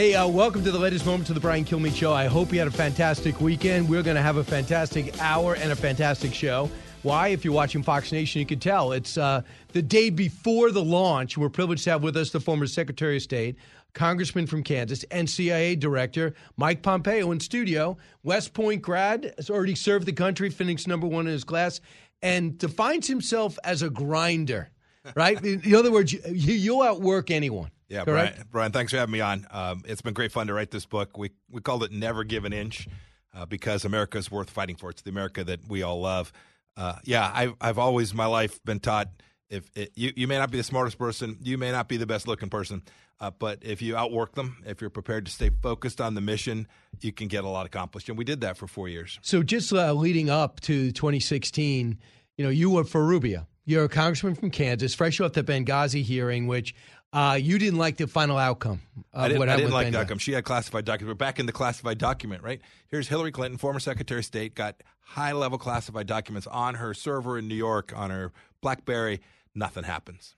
Hey, uh, welcome to the latest moment to the Brian Kilmeade Show. I hope you had a fantastic weekend. We're going to have a fantastic hour and a fantastic show. Why? If you're watching Fox Nation, you can tell. It's uh, the day before the launch. We're privileged to have with us the former Secretary of State, Congressman from Kansas, and CIA Director Mike Pompeo in studio. West Point grad, has already served the country, finished number one in his class, and defines himself as a grinder, right? in other words, you, you'll outwork anyone. Yeah, Correct? Brian, Brian, thanks for having me on. Um, it's been great fun to write this book. We we called it "Never Give an Inch" uh, because America is worth fighting for. It's the America that we all love. Uh, yeah, I've I've always my life been taught if it, you you may not be the smartest person, you may not be the best looking person, uh, but if you outwork them, if you're prepared to stay focused on the mission, you can get a lot accomplished. And we did that for four years. So just uh, leading up to 2016, you know, you were for Rubio. You're a congressman from Kansas, fresh off the Benghazi hearing, which uh, you didn't like the final outcome. Of I didn't, what I didn't like Benghazi. the outcome. She had classified documents. We're back in the classified document, right? Here's Hillary Clinton, former Secretary of State, got high level classified documents on her server in New York, on her Blackberry. Nothing happens.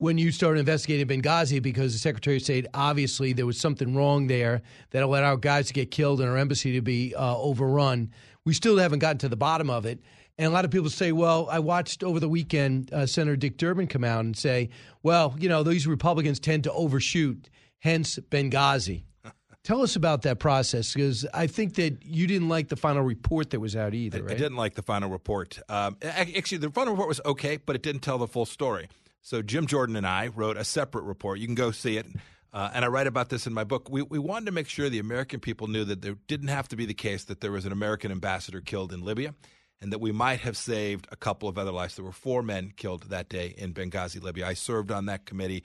When you started investigating Benghazi, because the Secretary of State obviously there was something wrong there that allowed our guys to get killed and our embassy to be uh, overrun. We still haven't gotten to the bottom of it. And a lot of people say, well, I watched over the weekend uh, Senator Dick Durbin come out and say, well, you know, these Republicans tend to overshoot, hence Benghazi. Tell us about that process because I think that you didn't like the final report that was out either, I, right? I didn't like the final report. Um, actually, the final report was okay, but it didn't tell the full story. So Jim Jordan and I wrote a separate report. You can go see it. Uh, and I write about this in my book. We, we wanted to make sure the American people knew that there didn't have to be the case that there was an American ambassador killed in Libya and that we might have saved a couple of other lives. There were four men killed that day in Benghazi, Libya. I served on that committee.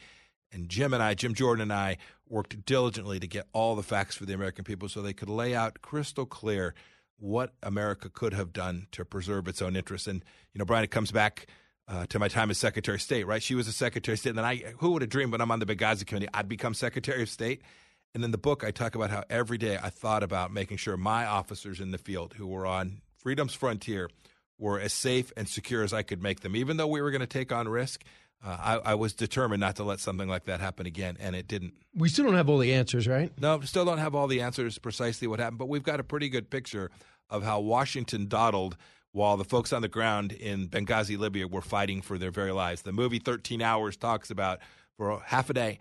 And Jim and I, Jim Jordan and I, worked diligently to get all the facts for the American people so they could lay out crystal clear what America could have done to preserve its own interests. And, you know, Brian, it comes back uh, to my time as Secretary of State, right? She was a Secretary of State. And then I, who would have dreamed when I'm on the Benghazi committee, I'd become Secretary of State? And in the book, I talk about how every day I thought about making sure my officers in the field who were on freedom's frontier were as safe and secure as I could make them. Even though we were going to take on risk, uh, I, I was determined not to let something like that happen again, and it didn't. we still don't have all the answers, right? No, still don't have all the answers precisely what happened, but we've got a pretty good picture of how Washington dawdled while the folks on the ground in Benghazi, Libya were fighting for their very lives. The movie 13 Hours talks about for half a day,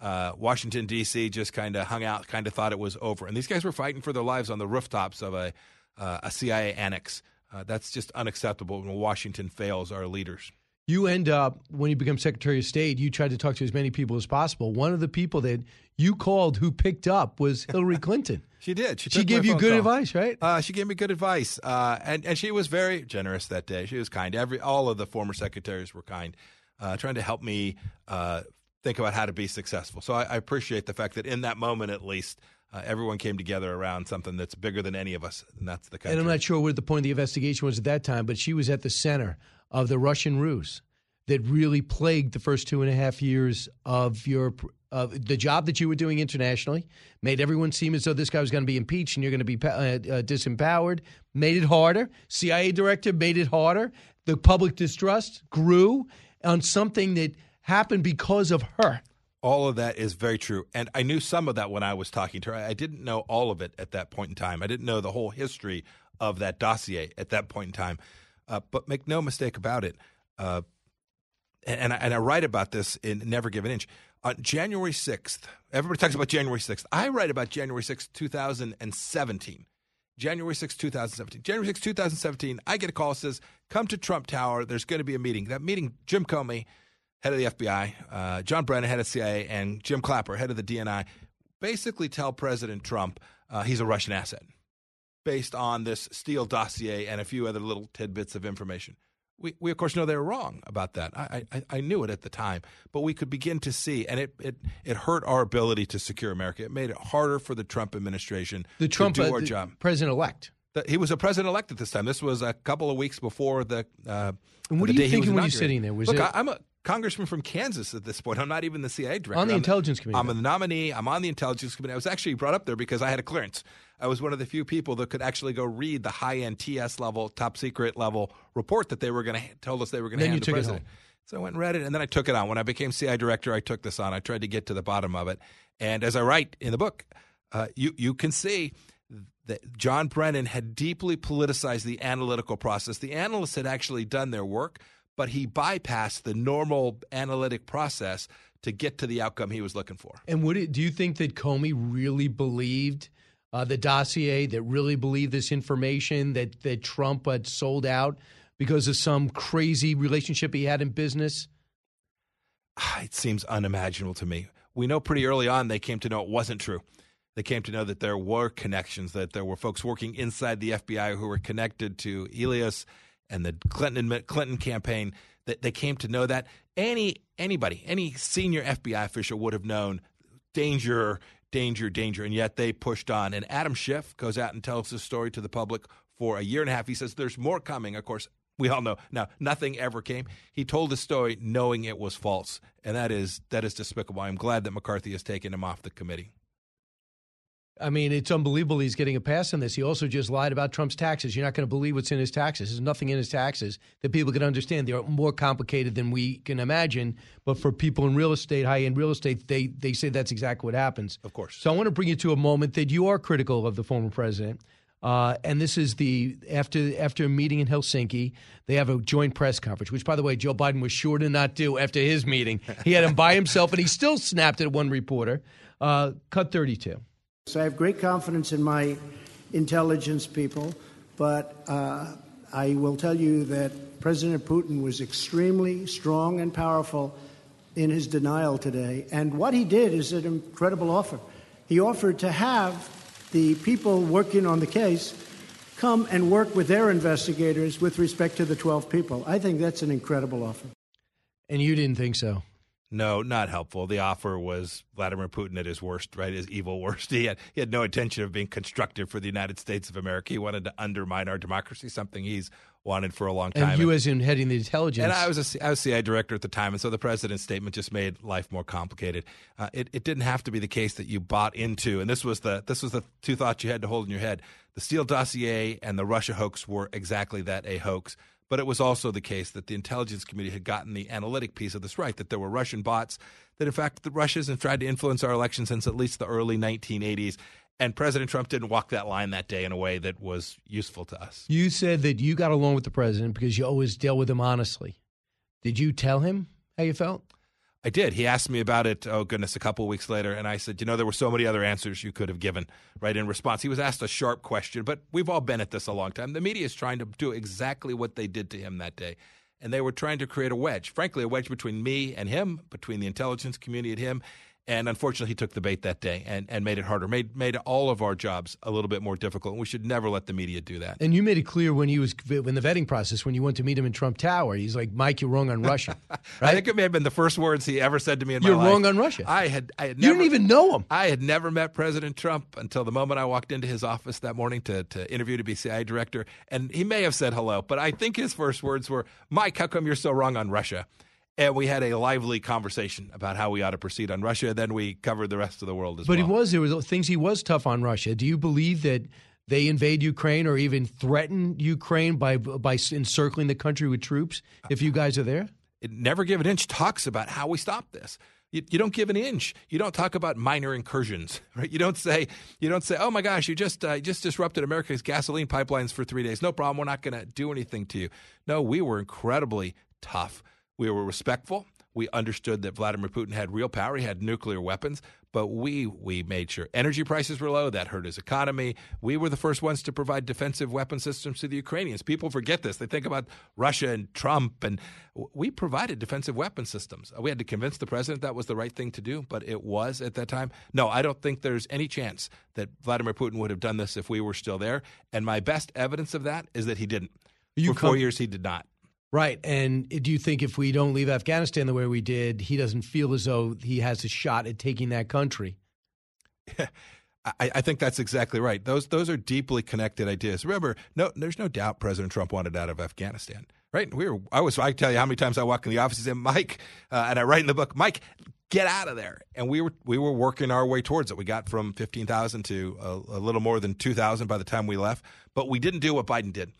uh, Washington, D.C. just kind of hung out, kind of thought it was over. And these guys were fighting for their lives on the rooftops of a, uh, a CIA annex. Uh, that's just unacceptable when Washington fails our leaders. You end up, when you become Secretary of State, you tried to talk to as many people as possible. One of the people that you called who picked up was Hillary Clinton. She did. She, She gave you good call. advice, right? Uh, she gave me good advice, uh, and and she was very generous that day. She was kind. Every all of the former secretaries were kind, uh, trying to help me uh, think about how to be successful. So I, I appreciate the fact that in that moment, at least, uh, everyone came together around something that's bigger than any of us, and that's the country. And I'm not sure what the point of the investigation was at that time, but she was at the center of the Russian ruse that really plagued the first two and a half years of your of the job that you were doing internationally. Made everyone seem as though this guy was going to be impeached and you're going to be uh, uh, disempowered. Made it harder. CIA director made it harder. The public distrust grew on something that happened because of her. All of that is very true. And I knew some of that when I was talking to her. I didn't know all of it at that point in time. I didn't know the whole history of that dossier at that point in time. Uh, but make no mistake about it. Uh, and, and, I, and I write about this in Never Give an Inch. On January 6th, everybody talks about January 6th. I write about January 6th, 2017. January 6th, 2017. January 6th, 2017, I get a call says, come to Trump Tower. There's going to be a meeting. That meeting, Jim Comey, head of the FBI, uh, John Brennan, head of CIA, and Jim Clapper, head of the DNI, basically tell President Trump uh, he's a Russian asset based on this Steele dossier and a few other little tidbits of information. We, we of course know they were wrong about that. I, I, I knew it at the time, but we could begin to see, and it, it, it hurt our ability to secure America. It made it harder for the Trump administration The Trump to do uh, our the job. president elect. He was a president elect at this time. This was a couple of weeks before the. Uh, And what the are you thinking was when you're sitting there? Was Look, it- I, I'm a congressman from Kansas at this point. I'm not even the CIA director. On the I'm Intelligence Committee, I'm the nominee. I'm on the Intelligence Committee. I was actually brought up there because I had a clearance. I was one of the few people that could actually go read the high end TS level, top secret level report that they were going to told us they were going to hand you the president. So I went and read it, and then I took it on. When I became CI director, I took this on. I tried to get to the bottom of it, and as I write in the book, uh, you you can see that John Brennan had deeply politicized the analytical process. The analysts had actually done their work, but he bypassed the normal analytic process to get to the outcome he was looking for. And would it, do you think that Comey really believed uh, the dossier, that really believed this information that, that Trump had sold out because of some crazy relationship he had in business? It seems unimaginable to me. We know pretty early on they came to know it wasn't true. They came to know that there were connections, that there were folks working inside the FBI who were connected to Elias and the Clinton Clinton campaign. That they came to know that any anybody, any senior FBI official would have known danger, danger, danger, and yet they pushed on. And Adam Schiff goes out and tells this story to the public for a year and a half. He says there's more coming. Of course, we all know now nothing ever came. He told the story knowing it was false, and that is that is despicable. I'm glad that McCarthy has taken him off the committee. I mean, it's unbelievable he's getting a pass on this. He also just lied about Trump's taxes. You're not going to believe what's in his taxes. There's nothing in his taxes that people can understand. They're more complicated than we can imagine. But for people in real estate, high end real estate, they, they say that's exactly what happens. Of course. So I want to bring you to a moment that you are critical of the former president. Uh, and this is the after after a meeting in Helsinki, they have a joint press conference, which, by the way, Joe Biden was sure to not do after his meeting. He had him by himself, and he still snapped at one reporter. Uh, cut thirty-two. So I have great confidence in my intelligence people, but uh, I will tell you that President Putin was extremely strong and powerful in his denial today. And what he did is an incredible offer. He offered to have the people working on the case come and work with their investigators with respect to the 12 people. I think that's an incredible offer. And you didn't think so. No, not helpful. The offer was Vladimir Putin at his worst, right? His evil worst. He had he had no intention of being constructive for the United States of America. He wanted to undermine our democracy, something he's wanted for a long time. And you, as in heading the intelligence, And I was a I was CI director at the time, and so the president's statement just made life more complicated. Uh, it, it didn't have to be the case that you bought into, and this was the this was the two thoughts you had to hold in your head: the Steele dossier and the Russia hoax were exactly that, a hoax. But it was also the case that the intelligence community had gotten the analytic piece of this right, that there were Russian bots, that in fact the Russians have tried to influence our election since at least the early 1980s. And President Trump didn't walk that line that day in a way that was useful to us. you said that you got along with the president because you always dealt with him honestly. Did you tell him how you felt? I did. He asked me about it, oh goodness, a couple weeks later. And I said, you know, there were so many other answers you could have given right in response. He was asked a sharp question, but we've all been at this a long time. The media is trying to do exactly what they did to him that day. And they were trying to create a wedge, frankly, a wedge between me and him, between the intelligence community and him. And unfortunately, he took the bait that day and, and made it harder, made made all of our jobs a little bit more difficult. And we should never let the media do that. And you made it clear when he was in the vetting process when you went to meet him in Trump Tower. He's like, "Mike, you're wrong on Russia." I think it may have been the first words he ever said to me in You're my life. wrong on Russia. I had, I had You didn't even know him. I had never met President Trump until the moment I walked into his office that morning to, to interview to be CIA director. And he may have said hello, but I think his first words were, Mike, how come you're so wrong on Russia? And we had a lively conversation about how we ought to proceed on Russia. Then we covered the rest of the world as But well. But he was there was things he was tough on Russia. Do you believe that they invade Ukraine or even threaten Ukraine by by encircling the country with troops if you guys are there? It Never Give an Inch talks about how we stop this. You, you don't give an inch. You don't talk about minor incursions, right? You don't say, you don't say, oh my gosh, you just uh, just disrupted America's gasoline pipelines for three days. No problem. We're not going to do anything to you. No, we were incredibly tough. We were respectful. We understood that Vladimir Putin had real power. He had nuclear weapons, but we we made sure energy prices were low. That hurt his economy. We were the first ones to provide defensive weapon systems to the Ukrainians. People forget this. They think about Russia and Trump, and we provided defensive weapon systems. We had to convince the president that was the right thing to do, but it was at that time. No, I don't think there's any chance that Vladimir Putin would have done this if we were still there. And my best evidence of that is that he didn't. You For four years, he did not. Right. And do you think if we don't leave Afghanistan the way we did, he doesn't feel as though he has a shot at taking that country? I, I think that's exactly right. Those those are deeply connected ideas. Remember, no, there's no doubt President Trump wanted out of Afghanistan. Right? We were. I was. I tell you how many times I walk in the office and say, Mike, uh, and I write in the book, Mike, get out of there. And we were we were working our way towards it. We got from fifteen thousand to a, a little more than two thousand by the time we left. But we didn't do what Biden did.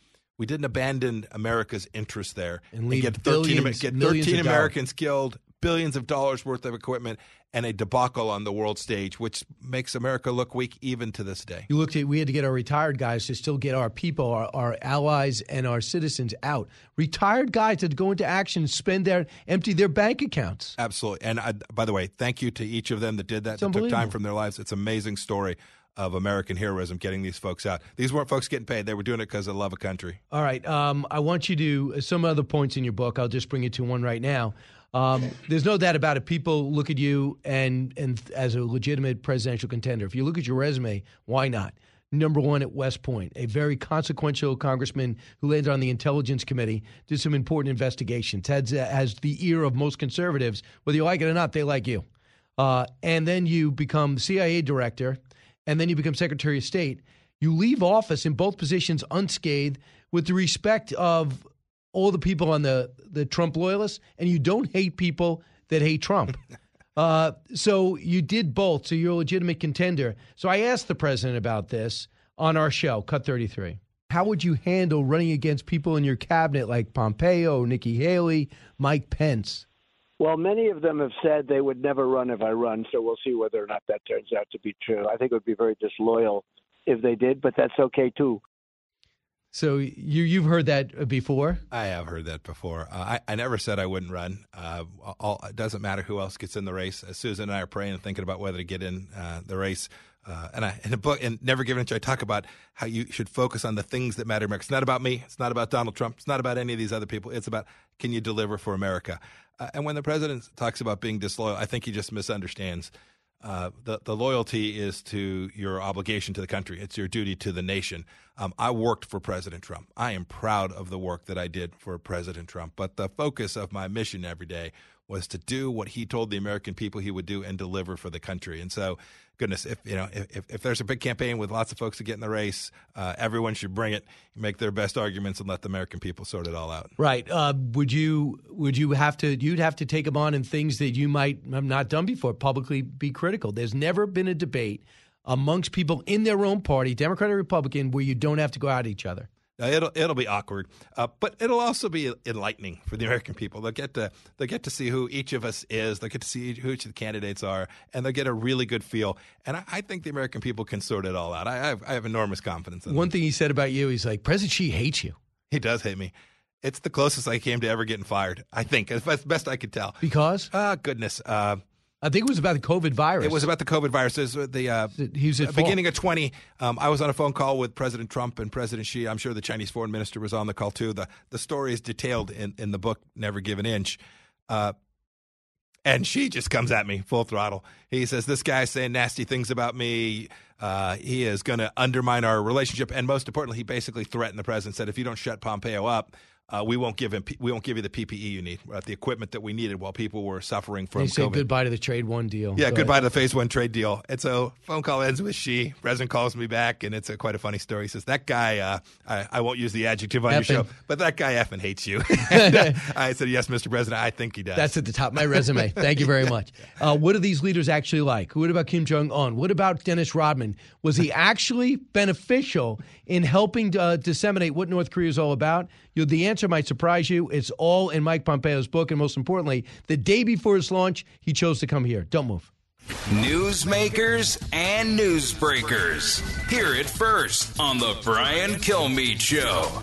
We didn't abandon America's interest there And leave get thirteen billions, get millions thirteen of dollars. Americans killed, billions of dollars worth of equipment, and a debacle on the world stage, which makes America look weak even to this day. You looked at we had to get our retired guys to still get our people, our, our allies, and our citizens out. Retired guys that go into action, spend their empty their bank accounts. Absolutely. And I, by the way, thank you to each of them that did that, that took time from their lives. It's an amazing story of American heroism getting these folks out. These weren't folks getting paid; they were doing it because they love a country. All right. Um, I want you to some other points in your book. I'll just bring you to one right now. Um, there's no doubt about it. People look at you and and as a legitimate presidential contender. If you look at your resume, why not? Number one at West Point, a very consequential congressman who landed on the Intelligence Committee, did some important investigations. Has has the ear of most conservatives, whether you like it or not. They like you. Uh, and then you become CIA director, and then you become Secretary of State. You leave office in both positions unscathed with the respect of all the people on the, the Trump loyalists, and you don't hate people that hate Trump. uh, so you did both. So you're a legitimate contender. So I asked the president about this on our show, Cut 33. How would you handle running against people in your cabinet like Pompeo, Nikki Haley, Mike Pence? Well, many of them have said they would never run if I run, so we'll see whether or not that turns out to be true. I think it would be very disloyal if they did, but that's okay too. So you you've heard that before. I have heard that before. Uh, I, I never said I wouldn't run. Uh, all, it doesn't matter who else gets in the race. Uh, Susan and I are praying and thinking about whether to get in uh, the race. Uh, and I, in the book, and Never Give an Inch, I talk about how you should focus on the things that matter to America. It's not about me. It's not about Donald Trump. It's not about any of these other people. It's about can you deliver for America? Uh, and when the president talks about being disloyal, I think he just misunderstands. Uh, the the loyalty is to your obligation to the country. It's your duty to the nation. Um, I worked for President Trump. I am proud of the work that I did for President Trump. But the focus of my mission every day was to do what he told the American people he would do and deliver for the country. And so, goodness, if you know, if, if there's a big campaign with lots of folks to get in the race, uh, everyone should bring it, make their best arguments, and let the American people sort it all out. Right. Uh, would you would you have to you'd have to take them on in things that you might have not done before, publicly be critical. There's never been a debate amongst people in their own party, Democrat or Republican, where you don't have to go at each other. Now, it'll it'll be awkward, uh, but it'll also be enlightening for the American people. They'll get to they'll get to see who each of us is. They'll get to see who each of the candidates are, and they'll get a really good feel. And I, I think the American people can sort it all out. I, I have I have enormous confidence in that. One them. thing he said about you, he's like, President Xi hates you He does hate me. It's the closest I came to ever getting fired. I think as best, best I could tell. because Ah, goodness. Uh, I think it was about the COVID virus. It was about the COVID virus. The uh, He was at fault. beginning of 20. Um, I was on a phone call with President Trump and President Xi. I'm sure the Chinese foreign minister was on the call too. The the story is detailed in, in the book, Never Give an Inch. Uh, and Xi just comes at me full throttle. He says, This guy's saying nasty things about me. Uh, he is going to undermine our relationship. And most importantly, he basically threatened the president, said, If you don't shut Pompeo up, uh, we won't give him. We won't give you the PPE you need, uh, the equipment that we needed while people were suffering from He said COVID. goodbye to the trade one deal. Yeah, Go goodbye ahead. to the phase one trade deal. And so phone call ends with Xi. President calls me back, and it's a, quite a funny story. He says, That guy, uh, I, I won't use the adjective on your Effing. show, but that guy effing hates you. And, I said, Yes, Mr. President, I think he does. That's at the top of my resume. Thank you very much. Uh, what are these leaders actually like? What about Kim Jong Un? What about Dennis Rodman? Was he actually beneficial in helping uh, disseminate what North Korea is all about? You, the answer might surprise you. It's all in Mike Pompeo's book, and most importantly, the day before his launch, he chose to come here. Don't move. Newsmakers and newsbreakers. Hear it first on The Brian Kilmeade Show.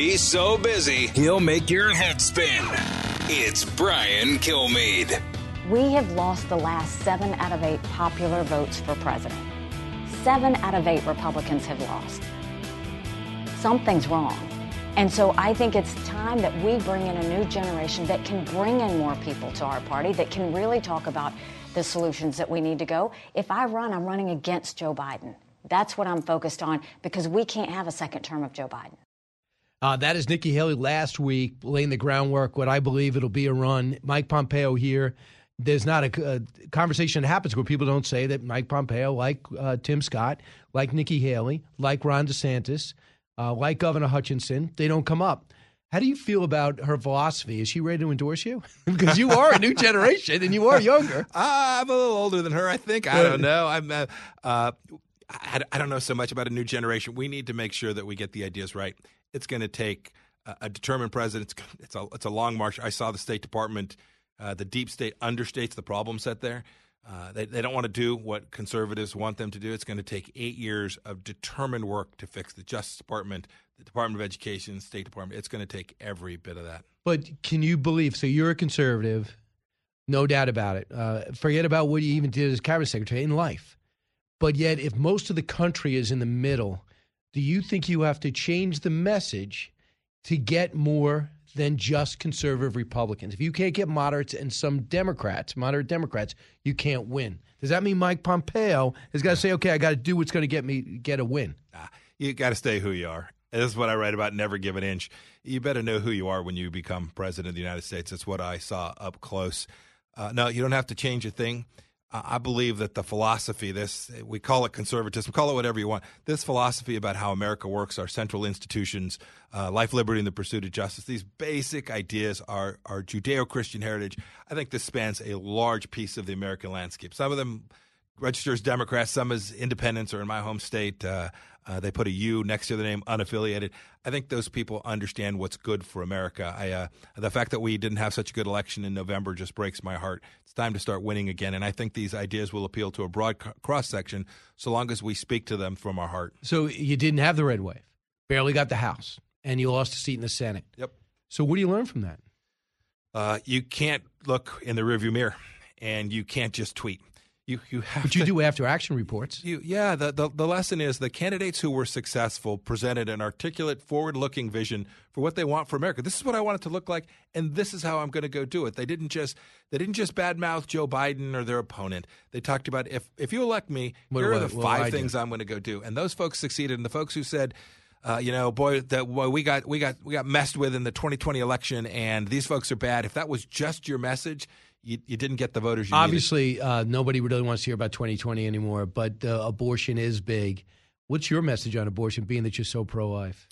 He's so busy, he'll make your head spin. It's Brian Kilmeade. We have lost the last seven out of eight popular votes for president. Seven out of eight Republicans have lost. Something's wrong. And so I think it's time that we bring in a new generation that can bring in more people to our party, that can really talk about the solutions that we need to go. If I run, I'm running against Joe Biden. That's what I'm focused on because we can't have a second term of Joe Biden. Uh, that is Nikki Haley last week laying the groundwork. What I believe it'll be a run. Mike Pompeo here. There's not a, a conversation that happens where people don't say that Mike Pompeo, like uh, Tim Scott, like Nikki Haley, like Ron DeSantis, uh, like Governor Hutchinson, they don't come up. How do you feel about her philosophy? Is she ready to endorse you? because you are a new generation and you are younger. I'm a little older than her, I think. I don't know. I'm. Uh, uh, I, I don't know so much about a new generation. We need to make sure that we get the ideas right. It's going to take a, a determined president. It's, it's, a it's a long march. I saw the State Department, uh, the deep state understates the problem set there. Uh, they, they don't want to do what conservatives want them to do. It's going to take eight years of determined work to fix the Justice Department, the Department of Education, State Department. It's going to take every bit of that. But can you believe? So you're a conservative, no doubt about it. Uh, forget about what you even did as cabinet secretary in life. But yet, if most of the country is in the middle, do you think you have to change the message to get more than just conservative Republicans? If you can't get moderates and some Democrats, moderate Democrats, you can't win. Does that mean Mike Pompeo has got to say, okay, I got to do what's going to get me get a win? You got to stay who you are. This is what I write about. Never give an inch. You better know who you are when you become president of the United States. That's what I saw up close. Uh, no, you don't have to change a thing. I believe that the philosophy, this we call it conservatism, call it whatever you want. This philosophy about how America works, our central institutions, uh, life, liberty, and the pursuit of justice. These basic ideas are our Judeo-Christian heritage. I think this spans a large piece of the American landscape. Some of them register as Democrats, some as independents, or in my home state, uh, uh, they put a U next to the name unaffiliated. I think those people understand what's good for America. I, uh, the fact that we didn't have such a good election in November just breaks my heart. It's time to start winning again, and I think these ideas will appeal to a broad cross section so long as we speak to them from our heart. So you didn't have the red wave, barely got the House, and you lost a seat in the Senate. Yep. So what do you learn from that? Uh, you can't look in the rearview mirror, and you can't just tweet. You, you have but you to, do after action reports. You, yeah, the, the, the lesson is the candidates who were successful presented an articulate, forward looking vision for what they want for America. This is what I want it to look like, and this is how I'm going to go do it. They didn't just they didn't just badmouth Joe Biden or their opponent. They talked about if if you elect me, What- here are the five things I'm going to go do. And those folks succeeded. And the folks who said, uh, you know, boy, that boy, we got we got we got messed with in the 2020 election, and these folks are bad. If that was just your message, you, you didn't get the voters you needed. Obviously, uh, nobody really wants to hear about 2020 anymore, but uh, abortion is big. What's your message on abortion, being that you're so pro life?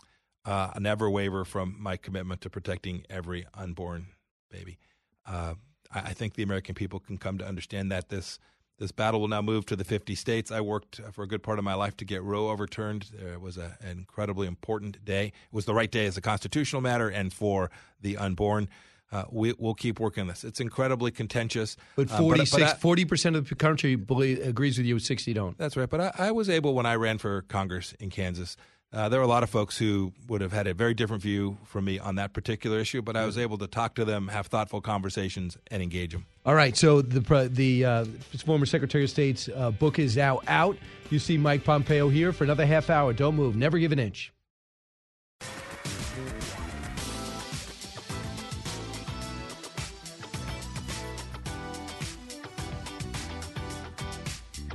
uh, I never waver from my commitment to protecting every unborn baby. Uh, I, I think the American people can come to understand that this this battle will now move to the 50 states. I worked for a good part of my life to get Roe overturned. It was a, an incredibly important day. It was the right day as a constitutional matter and for the unborn. Uh, we, we'll keep working on this. It's incredibly contentious. But uh, 46, 40% of the country believe, agrees with you, 60 don't. that's right. But I, I was able, when I ran for Congress in Kansas, uh, there were a lot of folks who would have had a very different view from me on that particular issue, but I was able to talk to them, have thoughtful conversations, and engage them. All right, so the the uh, former Secretary of State's uh, book is now out. You see Mike Pompeo here for another half hour. Don't move. Never give an inch.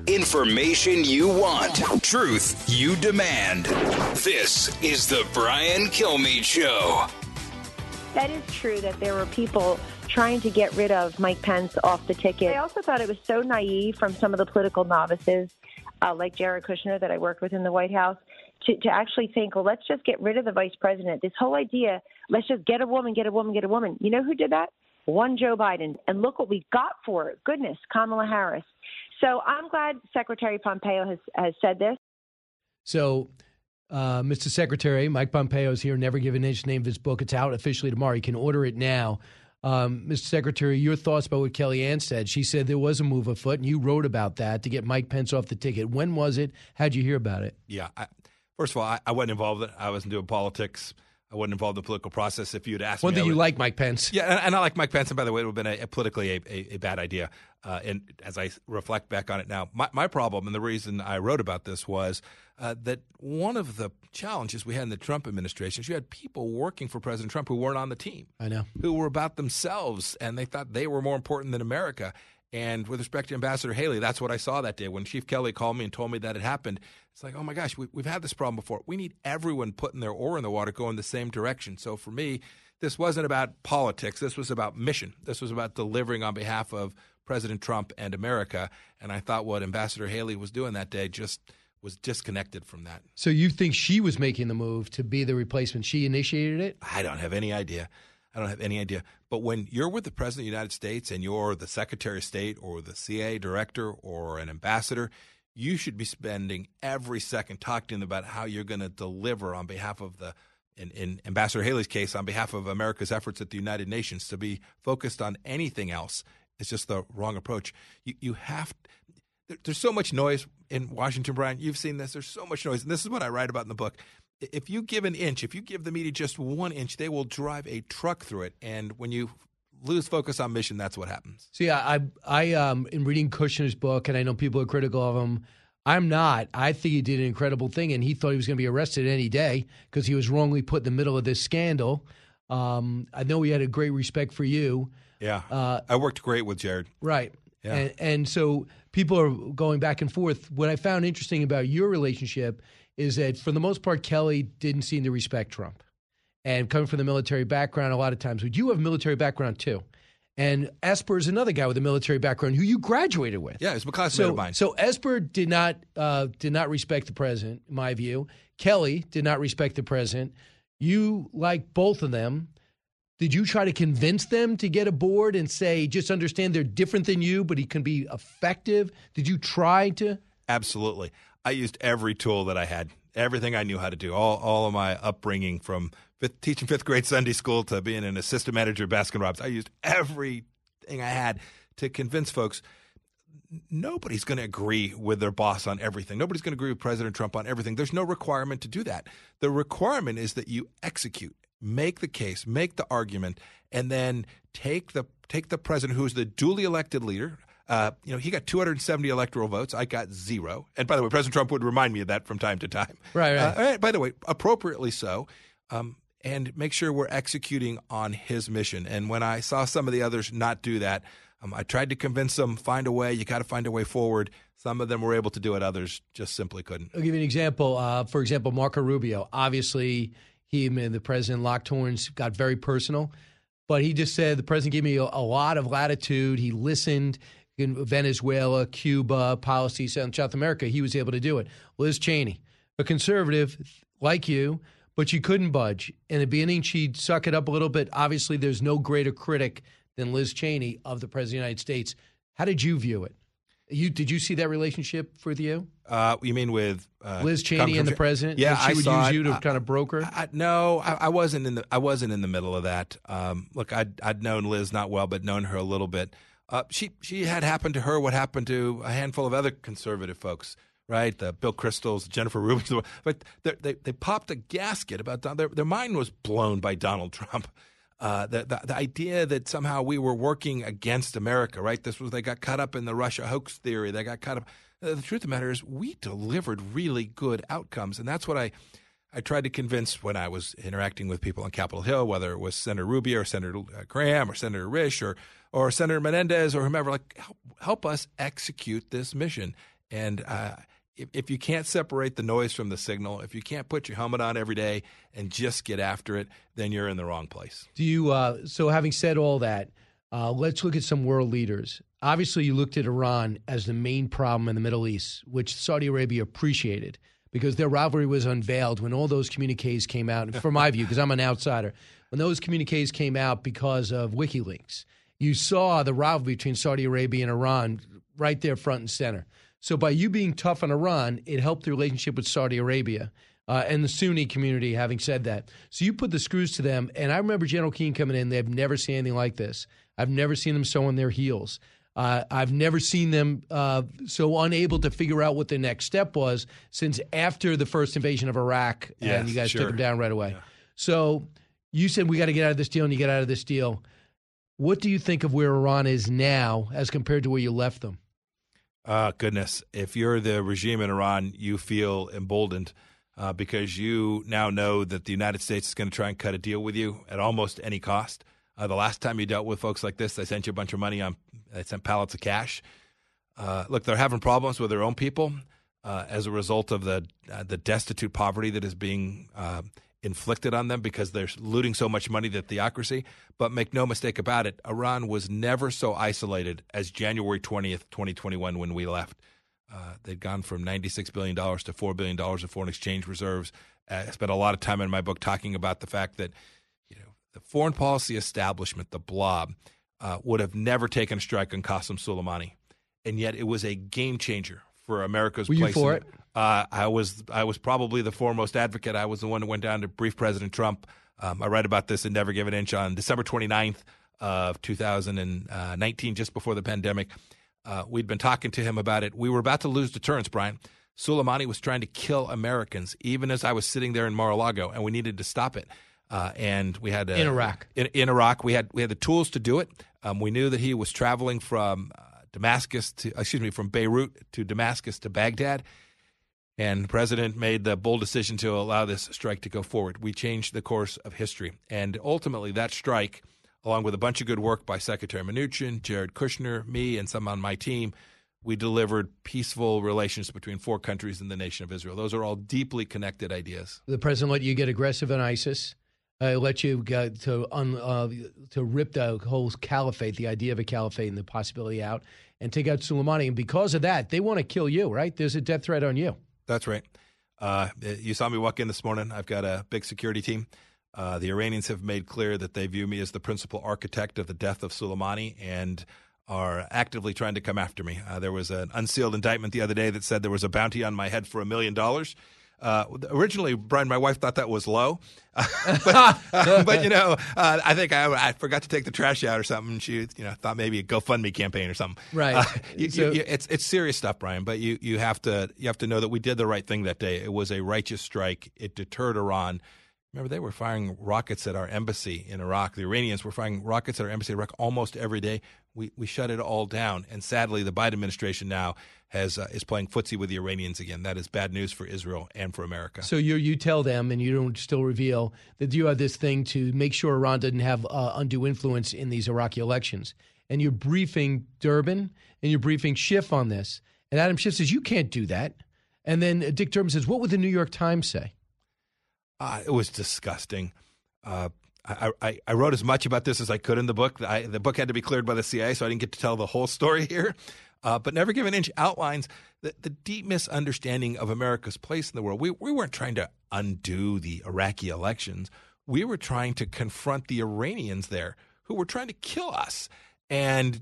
Information you want, truth you demand. This is the Brian Kilmeade Show. That is true that there were people trying to get rid of Mike Pence off the ticket. I also thought it was so naive from some of the political novices, uh, like Jared Kushner, that I worked with in the White House, to, to actually think, well, let's just get rid of the vice president. This whole idea, let's just get a woman, get a woman, get a woman. You know who did that? One Joe Biden. And look what we got for it. Goodness, Kamala Harris. So I'm glad Secretary Pompeo has, has said this. So, uh, Mr. Secretary, Mike Pompeo is here, never given his name of his book. It's out officially tomorrow. You can order it now. Um, Mr. Secretary, your thoughts about what Kellyanne said? She said there was a move afoot, and you wrote about that to get Mike Pence off the ticket. When was it? How'd you hear about it? Yeah. I, first of all, I, I wasn't involved. It. I wasn't doing politics. I wasn't involved in the political process. If you'd asked One me, thing I you would- like Mike Pence. Yeah, and, and I like Mike Pence. And by the way, it would have been a, a politically a, a, a bad idea. Uh, and as I reflect back on it now, my, my problem and the reason I wrote about this was uh, that one of the challenges we had in the Trump administration is you had people working for President Trump who weren't on the team, I know. who were about themselves, and they thought they were more important than America. And with respect to Ambassador Haley, that's what I saw that day when Chief Kelly called me and told me that it happened. It's like, oh my gosh, we, we've had this problem before. We need everyone putting their oar in the water, going the same direction. So for me, this wasn't about politics. This was about mission. This was about delivering on behalf of President Trump and America. And I thought what Ambassador Haley was doing that day just was disconnected from that. So you think she was making the move to be the replacement? She initiated it? I don't have any idea. I don't have any idea. But when you're with the President of the United States and you're the Secretary of State or the CIA director or an ambassador, you should be spending every second talking about how you're going to deliver on behalf of the, in, in Ambassador Haley's case, on behalf of America's efforts at the United Nations. To be focused on anything else is just the wrong approach. You, you have there- there's so much noise in Washington, Brian. You've seen this. There's so much noise, and this is what I write about in the book. If you give an inch, if you give the media just one inch, they will drive a truck through it. And when you lose focus on mission, that's what happens. See, I, I, I um, in reading Kushner's book, and I know people are critical of him. I'm not. I think he did an incredible thing, and he thought he was going to be arrested any day because he was wrongly put in the middle of this scandal. Um, I know he had a great respect for you, Yeah, Uh, I worked great with Jared. right? Yeah. And, and so people are going back and forth. What I found interesting about your relationship is that, for the most part, Kelly didn't seem to respect Trump. And coming from the military background, a lot of times, but you have military background too. And Esper is another guy with a military background who you graduated with. Yeah, it's a classmate So, of mine. so Esper did not uh, did not respect the president, in my view. Kelly did not respect the president. You like both of them. Did you try to convince them to get aboard and say, just understand they're different than you, but he can be effective? Did you try to? Absolutely. I used every tool that I had, everything I knew how to do, all, all of my upbringing from fifth, teaching fifth grade Sunday school to being an assistant manager at Baskin Robbins. I used everything I had to convince folks nobody's going to agree with their boss on everything. Nobody's going to agree with President Trump on everything. There's no requirement to do that. The requirement is that you execute, make the case, make the argument, and then take the take the president who's the duly elected leader. Uh, you know, he got 270 electoral votes. I got zero. And by the way, President Trump would remind me of that from time to time. Right, right. Uh, by the way, appropriately so. Um, and make sure we're executing on his mission. And when I saw some of the others not do that, um, I tried to convince them, find a way. You got to find a way forward. Some of them were able to do it. Others just simply couldn't. I'll give you an example. Uh, for example, Marco Rubio. Obviously, he and the president locked horns, got very personal. But he just said the president gave me a, a lot of latitude. He listened in Venezuela, Cuba, policy, South South America. He was able to do it. Liz Cheney, a conservative like you, but she couldn't budge. In the beginning, she'd suck it up a little bit. Obviously, there's no greater critic than Liz Cheney of the president of the United States. How did you view it? You did you see that relationship with you? Uh, you mean with uh, Liz Cheney and the president? Yeah, she I would saw use it. you to I- kind of broker. I, no, I, I wasn't in the I wasn't in the middle of that. Um, look, I'd I'd known Liz not well, but known her a little bit. Uh, she she had happened to her what happened to a handful of other conservative folks, right? The Bill Kristols, Jennifer Rubin's, but they they, popped a gasket about their their mind was blown by Donald Trump. Uh, the, the the idea that somehow we were working against America, right? This was they got caught up in the Russia hoax theory. They got caught up. Uh, the truth of the matter is, we delivered really good outcomes, and that's what I I tried to convince when I was interacting with people on Capitol Hill, whether it was Senator Rubio or Senator uh, Graham or Senator Risch or or Senator Menendez or whomever, like help, help us execute this mission. And uh, if, if you can't separate the noise from the signal, if you can't put your helmet on every day and just get after it, then you're in the wrong place. Do you? Uh, so, having said all that, uh, let's look at some world leaders. Obviously, you looked at Iran as the main problem in the Middle East, which Saudi Arabia appreciated. Because their rivalry was unveiled when all those communiques came out. From my view, because I'm an outsider, when those communiques came out because of WikiLeaks, you saw the rivalry between Saudi Arabia and Iran right there front and center. So by you being tough on Iran, it helped the relationship with Saudi Arabia. Uh, and the Sunni community, having said that. So you put the screws to them. And I remember General Keane coming in. They've never seen anything like this. I've never seen them so on their heels. Uh, I've never seen them uh, so unable to figure out what the next step was since after the first invasion of Iraq, Yes, and you guys sure. took them down right away. So you said we got to get out of this deal, and you get out of this deal. What do you think of where Iran is now as compared to where you left them? Uh, goodness. If you're the regime in Iran, you feel emboldened uh, because you now know that the United States is going to try and cut a deal with you at almost any cost. Uh, the last time you dealt with folks like this, they sent you a bunch of money on, they sent pallets of cash. Uh, look, they're having problems with their own people uh, as a result of the uh, the destitute poverty that is being uh, inflicted on them because they're looting so much money, the theocracy. But make no mistake about it, Iran was never so isolated as January 20th, 2021, when we left. Uh, they'd gone from $96 billion to $4 billion of foreign exchange reserves. I spent a lot of time in my book talking about the fact that the foreign policy establishment, the blob, uh, would have never taken a strike on Qasem Soleimani. And yet it was a game changer for America's Were you place. for in- it? uh, I was I was probably the foremost advocate. I was the one who went down to brief President Trump. Um, I write about this in Never Give an Inch on December 29th of 2019, just before the pandemic. Uh, we'd been talking to him about it. We were about to lose deterrence, Brian. Soleimani was trying to kill Americans, even as I was sitting there in Mar-a-Lago, and we needed to stop it. Uh, and we had to, In Iraq. In, in Iraq, we had we had the tools to do it. Um, we knew that he was traveling from uh, Damascus to excuse me from Beirut to Damascus to Baghdad, and the president made the bold decision to allow this strike to go forward. We changed the course of history, and ultimately that strike, along with a bunch of good work by Secretary Mnuchin, Jared Kushner, me, and some on my team. We delivered peaceful relations between four countries and the nation of Israel. Those are all deeply connected ideas. The president let you get aggressive in ISIS, uh, let you get to un, uh, to rip the whole caliphate, the idea of a caliphate and the possibility out, and take out Soleimani. And because of that, they want to kill you, right? There's a death threat on you. That's right. Uh, you saw me walk in this morning. I've got a big security team. Uh, the Iranians have made clear that they view me as the principal architect of the death of Soleimani and are actively trying to come after me. Uh, there was an unsealed indictment the other day that said there was a bounty on my head for a million dollars. Uh, originally, Brian, my wife thought that was low, but, but you know, uh, I think I, I forgot to take the trash out or something. She, you know, thought maybe a GoFundMe campaign or something. Right. Uh, you- So- you- it's it's serious stuff, Brian. But you you have to you have to know that we did the right thing that day. It was a righteous strike. It deterred Iran. Remember, they were firing rockets at our embassy in Iraq. The Iranians were firing rockets at our embassy in Iraq almost every day. We we shut it all down. And sadly, the Biden administration now has uh, is playing footsie with the Iranians again. That is bad news for Israel and for America. So you you tell them, and you don't still reveal that you have this thing to make sure Iran doesn't have uh, undue influence in these Iraqi elections. And you're briefing Durbin and you're briefing Schiff on this. And Adam Schiff says you can't do that. And then Dick Durbin says, "What would the New York Times say?" Uh, it was disgusting. Uh, I, I, wrote as much about this as I could in the book. I, the book had to be cleared by the CIA, so I didn't get to tell the whole story here. Uh, but Never Give an Inch outlines the, the deep misunderstanding of America's place in the world. We, we weren't trying to undo the Iraqi elections. We were trying to confront the Iranians there who were trying to kill us. And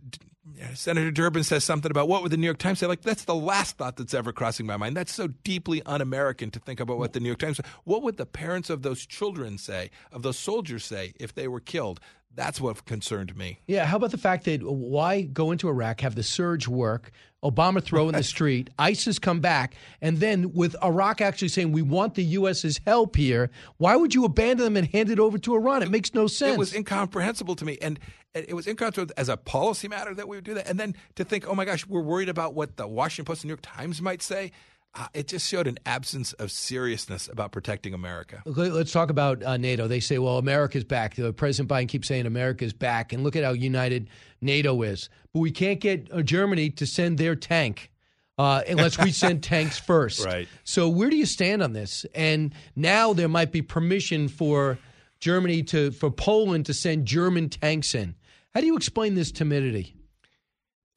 Senator Durbin says something about what would the New York Times say? Like, that's the last thought that's ever crossing my mind. That's so deeply un American to think about what the New York Times What would the parents of those children say, of those soldiers say, if they were killed? That's what concerned me. Yeah, how about the fact that why go into Iraq, have the surge work, Obama throw in the street, ISIS come back, and then with Iraq actually saying we want the U.S.'s help here, why would you abandon them and hand it over to Iran? It makes no sense. It was incomprehensible to me, and it was incomprehensible as a policy matter that we would do that, and then to think, oh my gosh, we're worried about what the Washington Post and New York Times might say. Uh, it just showed an absence of seriousness about protecting America. Let's talk about uh, NATO. They say, well, America's back. Uh, President Biden keeps saying America's back, and look at how united NATO is. But we can't get uh, Germany to send their tank uh, unless we send tanks first. Right. So where do you stand on this? And now there might be permission for Germany to for Poland to send German tanks in. How do you explain this timidity?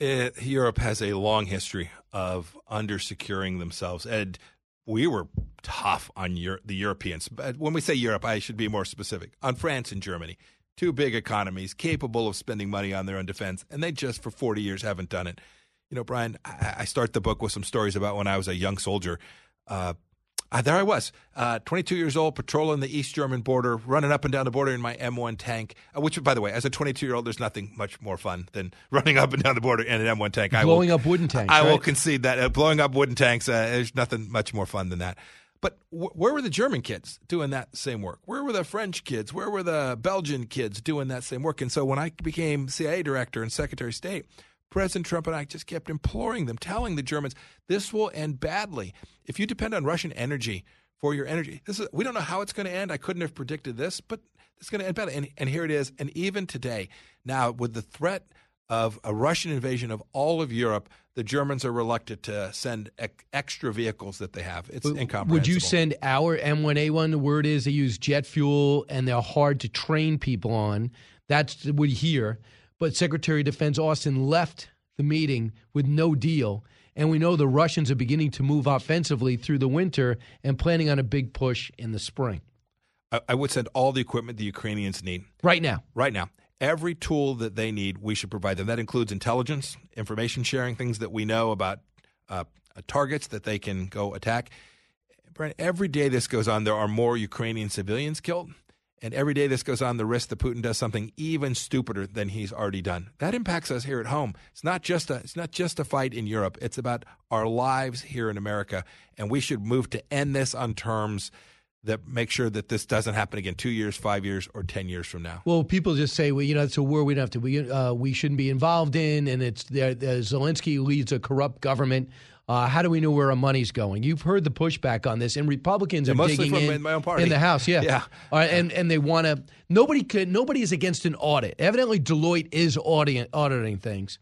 It, Europe has a long history of under securing themselves. And we were tough on Euro- the Europeans. But when we say Europe, I should be more specific on France and Germany. Two big economies capable of spending money on their own defense, and they just for 40 years haven't done it. You know, Brian, I, I start the book with some stories about when I was a young soldier. Uh, uh, there I was, uh, 22 years old, patrolling the East German border, running up and down the border in my M1 tank. Uh, which, by the way, as a 22 year old, there's nothing much more fun than running up and down the border in an M1 tank. Blowing will, up wooden tanks. I will concede that uh, blowing up wooden tanks. Uh, there's nothing much more fun than that. But wh- where were the German kids doing that same work? Where were the French kids? Where were the Belgian kids doing that same work? And so when I became CIA director and Secretary of State, President Trump and I just kept imploring them, telling the Germans, this will end badly. If you depend on Russian energy for your energy, this is, we don't know how it's going to end. I couldn't have predicted this, but it's going to end badly. And, and here it is. And even today, now with the threat of a Russian invasion of all of Europe, the Germans are reluctant to send ex- extra vehicles that they have. It's incomprehensible. Would you send our M1A1? The word is they use jet fuel and they're hard to train people on. That's what you hear. But Secretary of Defense Austin left the meeting with no deal. And we know the Russians are beginning to move offensively through the winter and planning on a big push in the spring. I, I would send all the equipment the Ukrainians need. Right now. Right now. Every tool that they need, we should provide them. That includes intelligence, information sharing, things that we know about uh, targets that they can go attack. Brent, every day this goes on, there are more Ukrainian civilians killed. And every day this goes on, the risk that Putin does something even stupider than he's already done. That impacts us here at home. It's not just a it's not just a fight in Europe. It's about our lives here in America, and we should move to end this on terms that make sure that this doesn't happen again two years, five years, or ten years from now. Well, people just say, well, you know, it's a war we don't have to, we, uh, we shouldn't be involved in, and it's uh, Zelensky leads a corrupt government. Uh, how do we know where our money's going? You've heard the pushback on this, and Republicans Yeah, are digging from in, in my own party. in the House. Yeah, Yeah. Right, and and they want to. Nobody could. Nobody is against an audit. Evidently, Deloitte is audit, auditing things.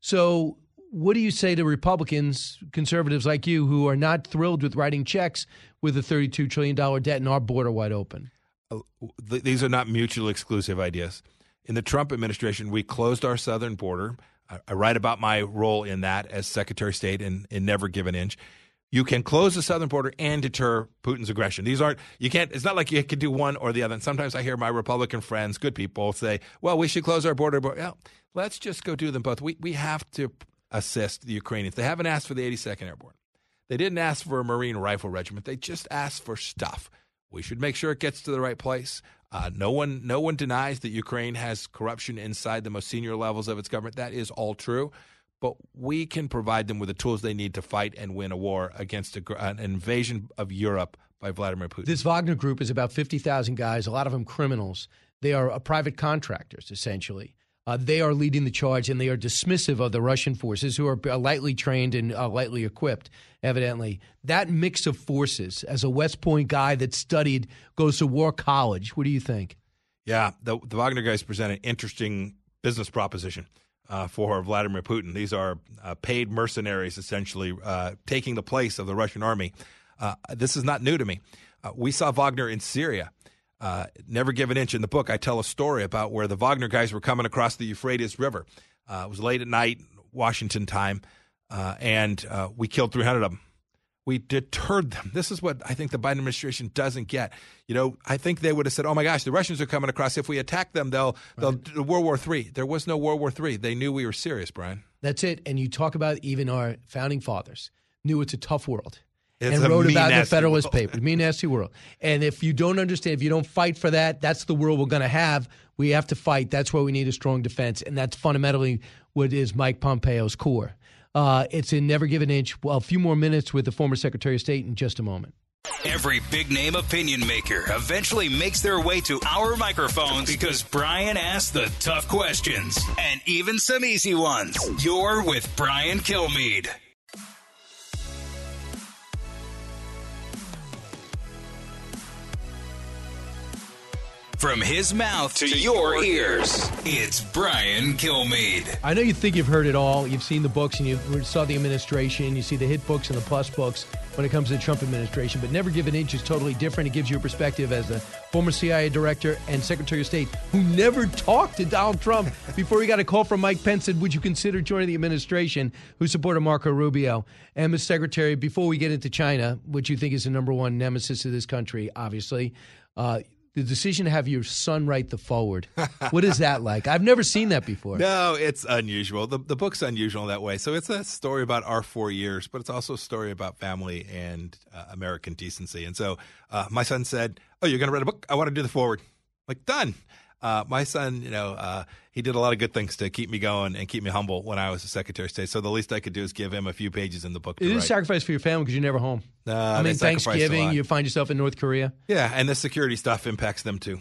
So, what do you say to Republicans, conservatives like you, who are not thrilled with writing checks with a thirty-two trillion dollar debt and our border wide open? Th- these are not mutually exclusive ideas. In the Trump administration, we closed our southern border. I, write about my role in that as Secretary of State and, and never give an inch. You can close the southern border and deter Putin's aggression. These aren't you can't. It's not like you can do one or the other. And sometimes I hear my Republican friends, good people, say, "Well, we should close our border." But well, let's just go do them both. We we have to assist the Ukrainians. They haven't asked for the 82nd Airborne. They didn't ask for a Marine Rifle Regiment. They just asked for stuff. We should make sure it gets to the right place. Uh, no one, no one denies that Ukraine has corruption inside the most senior levels of its government. That is all true. But we can provide them with the tools they need to fight and win a war against a, an invasion of Europe by Vladimir Putin. This Wagner group is about 50,000 guys, a lot of them criminals. They are uh, private contractors, essentially. Uh, they are leading the charge and they are dismissive of the Russian forces who are uh, lightly trained and uh, lightly equipped, evidently. That mix of forces, as a West Point guy that studied, goes to war college, what do you think? Yeah, the, the Wagner guys present an interesting business proposition uh, for Vladimir Putin. These are uh, paid mercenaries, essentially, uh, taking the place of the Russian army. Uh, this is not new to me. Uh, we saw Wagner in Syria. Uh, Never Give an Inch in the book, I tell a story about where the Wagner guys were coming across the Euphrates River. Uh, it was late at night, Washington time, uh, and uh, we killed 300 of them. We deterred them. This is what I think the Biden administration doesn't get. You know, I think they would have said, "Oh my gosh, the Russians are coming across. If we attack them, they'll they'll do World War III." There was no World War III. They knew we were serious, Brian. That's it. And you talk about even our founding fathers knew it's a tough world. It's and wrote mean, about in the Federalist world. Papers. Mean nasty world. And if you don't understand, if you don't fight for that, that's the world we're going to have. We have to fight. That's why we need a strong defense, and that's fundamentally what is Mike Pompeo's core. Uh, it's in Never Give an Inch. Well, a few more minutes with the former Secretary of State in just a moment. Every big name opinion maker eventually makes their way to our microphones because Brian asks the tough questions and even some easy ones. You're with Brian Kilmeade. From his mouth to your ears, it's Brian Kilmeade. I know you think you've heard it all. You've seen the books and you saw the administration. You see the hit books and the plus books. when it comes to the Trump administration. But Never Give an Inch is totally different. It gives you a perspective as a former CIA director and Secretary of State who never talked to Donald Trump before he got a call from Mike Pence said, Would you consider joining the administration who supported Marco Rubio? And Ms. Secretary, before we get into China, which you think is the number one nemesis of this country, obviously, uh, the decision to have your son write the forward. what is that like? I've never seen that before. No, it's unusual. The, the book's unusual that way. So it's a story about our four years, but it's also a story about family and uh, American decency. And so uh, my son said, Oh, you're going to write a book? I want to do the forward. Like, done. Uh, my son, you know, uh, he did a lot of good things to keep me going and keep me humble when I was a Secretary of State. So the least I could do is give him a few pages in the book. It is write. a sacrifice for your family because you're never home. Uh, I mean, Thanksgiving, you find yourself in North Korea. Yeah, and the security stuff impacts them too.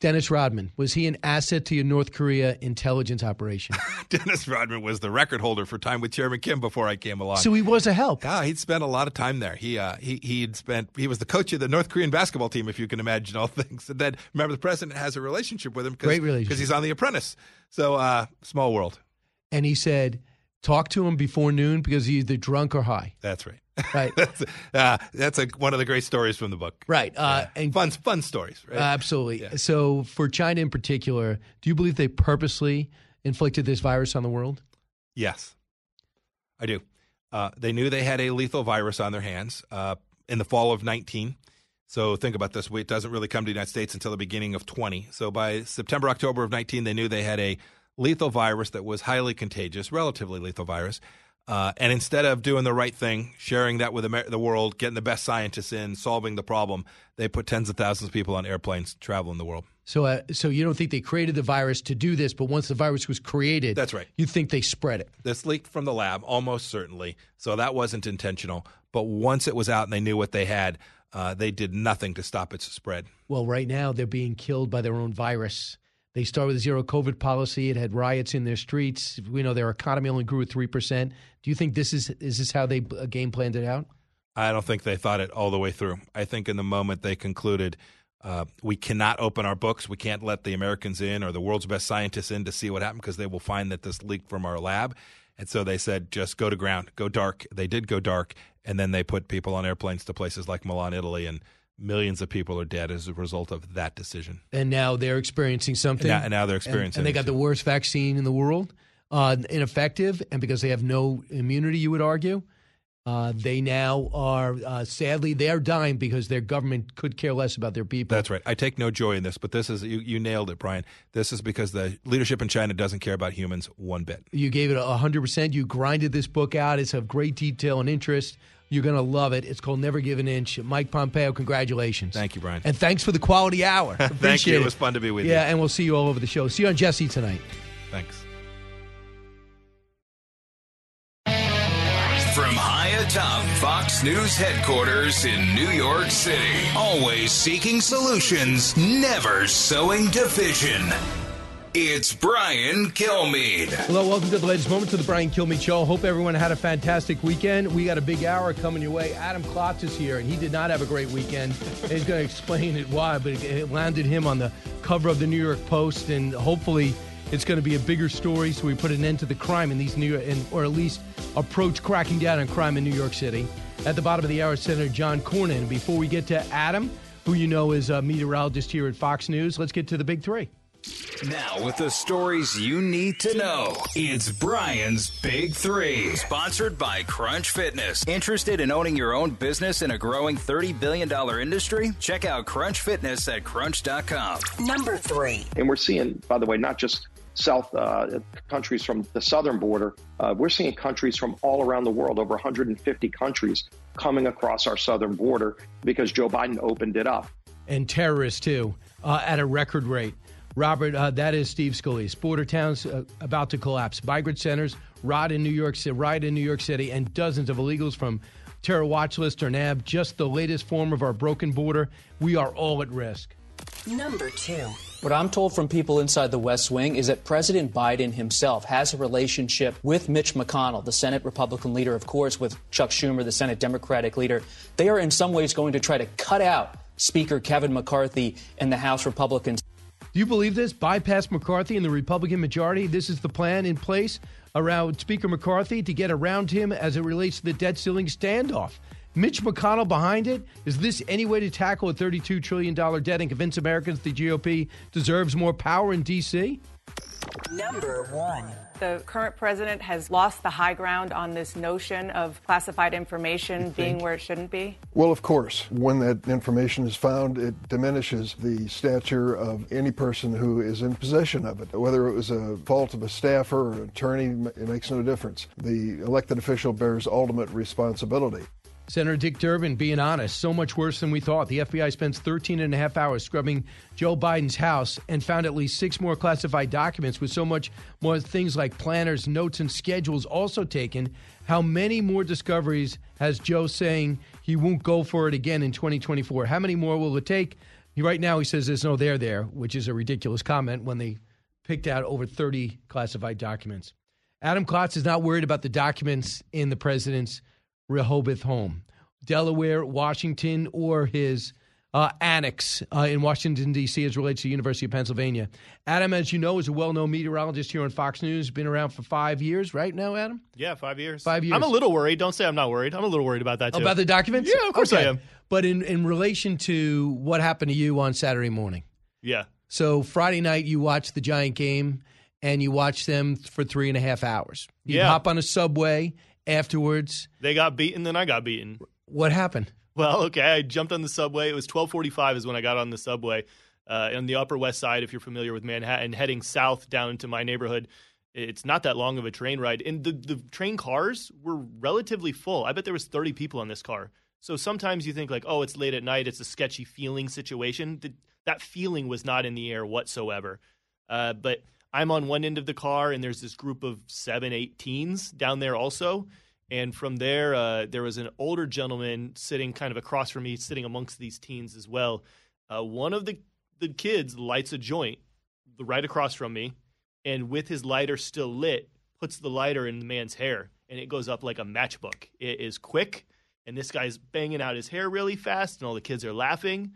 Dennis Rodman, was he an asset to your North Korea intelligence operation? Dennis Rodman was the record holder for time with Chairman Kim before I came along. so he was a help. Yeah, he'd spent a lot of time there. He uh, he he'd spent he was the coach of the North Korean basketball team, if you can imagine all things. And then remember, the president has a relationship with him, cause, Great relationship. because he's on The Apprentice. So uh, small world. And he said, talk to him before noon because he's either drunk or high. That's right. Right. that's uh, that's a, one of the great stories from the book. Right. Uh, and Fun fun stories. Right. Absolutely. So, for China in particular, do you believe they purposely inflicted this virus on the world? Yes, I do. Uh, they knew they had a lethal virus on their hands uh, in the fall of 19. So think about this. It doesn't really come to the United States until the beginning of 20. So by September, October of 19, they knew they had a lethal virus that was highly contagious, relatively lethal virus. Uh, and instead of doing the right thing, sharing that with Amer- the world, getting the best scientists in, solving the problem, they put tens of thousands of people on airplanes traveling the world. So, uh, so you don't think they created the virus to do this, but once the virus was created, That's right. You think they spread it? This leaked from the lab, almost certainly. So that wasn't intentional. But once it was out and they knew what they had, uh, they did nothing to stop its spread. Well, right now they're being killed by their own virus. They started with a zero COVID policy. It had riots in their streets. We know their economy only grew at three percent. Do you think this is is this how they uh, game planned it out? I don't think they thought it all the way through. I think in the moment they concluded uh, we cannot open our books. We can't let the Americans in or the world's best scientists in to see what happened because they will find that this leaked from our lab. And so they said, just go to ground, go dark. They did go dark. And then they put people on airplanes to places like Milan, Italy, and millions of people are dead as a result of that decision. And now they're experiencing something. And now- and now they're experiencing And, and they got the worst vaccine in the world, uh, ineffective, and because they have no immunity, you would argue, uh, they now are uh, sadly they are dying because their government could care less about their people. That's right. I take no joy in this, but this is, you, you nailed it, Brian. This is because the leadership in China doesn't care about humans one bit. You gave it a hundred percent. You grinded this book out. It's of great detail and interest. You're going to love it. It's called Never Give an Inch. Mike Pompeo, congratulations. Thank you, Brian. And thanks for the quality hour. Thank you. It was fun to be with you. Yeah, and we'll see you all over the show. See you on Jesse tonight. Thanks. From high atop Fox News headquarters in New York City, always seeking solutions, never sowing division. It's Brian Kilmeade. Hello, welcome to the latest moment of the Brian Kilmeade Show. Hope everyone had a fantastic weekend. We got a big hour coming your way. Adam Klotz is here, and he did not have a great weekend. He's going to explain it why, but it- landed him on the cover of the New York Post, and hopefully it's going to be a bigger story so we put an end to the crime in these New York, and, or at least approach cracking down on crime in New York City. At the bottom of the hour, Senator John Cornyn. And Before we get to Adam, who you know is a meteorologist here at Fox News, let's get to the big three. Now, with the stories you need to know, it's Brian's Big Three. Sponsored by Crunch Fitness. Interested in owning your own business in a growing $30 billion industry? Check out Crunch Fitness at crunch.com. Number three. And we're seeing, by the way, not just South uh, countries from the southern border, uh, we're seeing countries from all around the world, over 150 countries coming across our southern border because Joe Biden opened it up. and terrorists too uh, at a record rate. Robert, uh, that is Steve Scalise. Border towns uh, about to collapse. Migrant centers, riot in New York City, riot in New York City, and dozens of illegals from terror watch list or NAB. Just the latest form of our broken border. We are all at risk. Number two. What I'm told from people inside the West Wing is that President Biden himself has a relationship with Mitch McConnell, the Senate Republican leader, of course, with Chuck Schumer, the Senate Democratic leader. They are in some ways going to try to cut out Speaker Kevin McCarthy and the House Republicans. Do you believe this? Bypass McCarthy and the Republican majority. This is the plan in place around Speaker McCarthy to get around him as it relates to the debt ceiling standoff. Mitch McConnell behind it? Is this any way to tackle a $32 trillion debt and convince Americans the GOP deserves more power in D.C.? Number one. The current president has lost the high ground on this notion of classified information being where it shouldn't be? Well, of course. When that information is found, it diminishes the stature of any person who is in possession of it. Whether it was a fault of a staffer or an attorney, it makes no difference. The elected official bears ultimate responsibility. Senator Dick Durbin being honest, so much worse than we thought. The FBI spends 13 and a half hours scrubbing Joe Biden's house and found at least six more classified documents with so much more things like planners, notes, and schedules also taken. How many more discoveries has Joe saying he won't go for it again in 2024? How many more will it take? Right now, he says there's no there there, which is a ridiculous comment when they picked out over 30 classified documents. Adam Klotz is not worried about the documents in the president's Rehoboth home, Delaware, Washington, or his uh, annex uh, in Washington, D.C., as relates to the University of Pennsylvania. Adam, as you know, is a well known meteorologist here on Fox News, been around for five years, right now, Adam? Yeah, five years. Five years. I'm a little worried. Don't say I'm not worried. I'm a little worried about that too. About the documents? Yeah, of course Okay. I am. But in, in relation to what happened to you on Saturday morning. Yeah. So Friday night, you watched the Giant game and you watched them for three and a half hours. You Yeah. hop on a subway afterwards. They got beaten, then I got beaten. What happened? Well, okay, I jumped on the subway. It was 12:45 is when I got on the subway uh, on the Upper West Side. If you're familiar with Manhattan, heading south down into my neighborhood, it's not that long of a train ride, and the the train cars were relatively full. I bet there was 30 people on this car. So sometimes you think like, oh, it's late at night, it's a sketchy feeling situation. Th- That feeling was not in the air whatsoever. Uh, but I'm on one end of the car, and there's this group of seven, eight teens down there also. And from there, uh, there was an older gentleman sitting kind of across from me, sitting amongst these teens as well. Uh, one of the, the kids lights a joint right across from me, and with his lighter still lit, puts the lighter in the man's hair, and it goes up like a matchbook. It is quick, and this guy's banging out his hair really fast, and all the kids are laughing.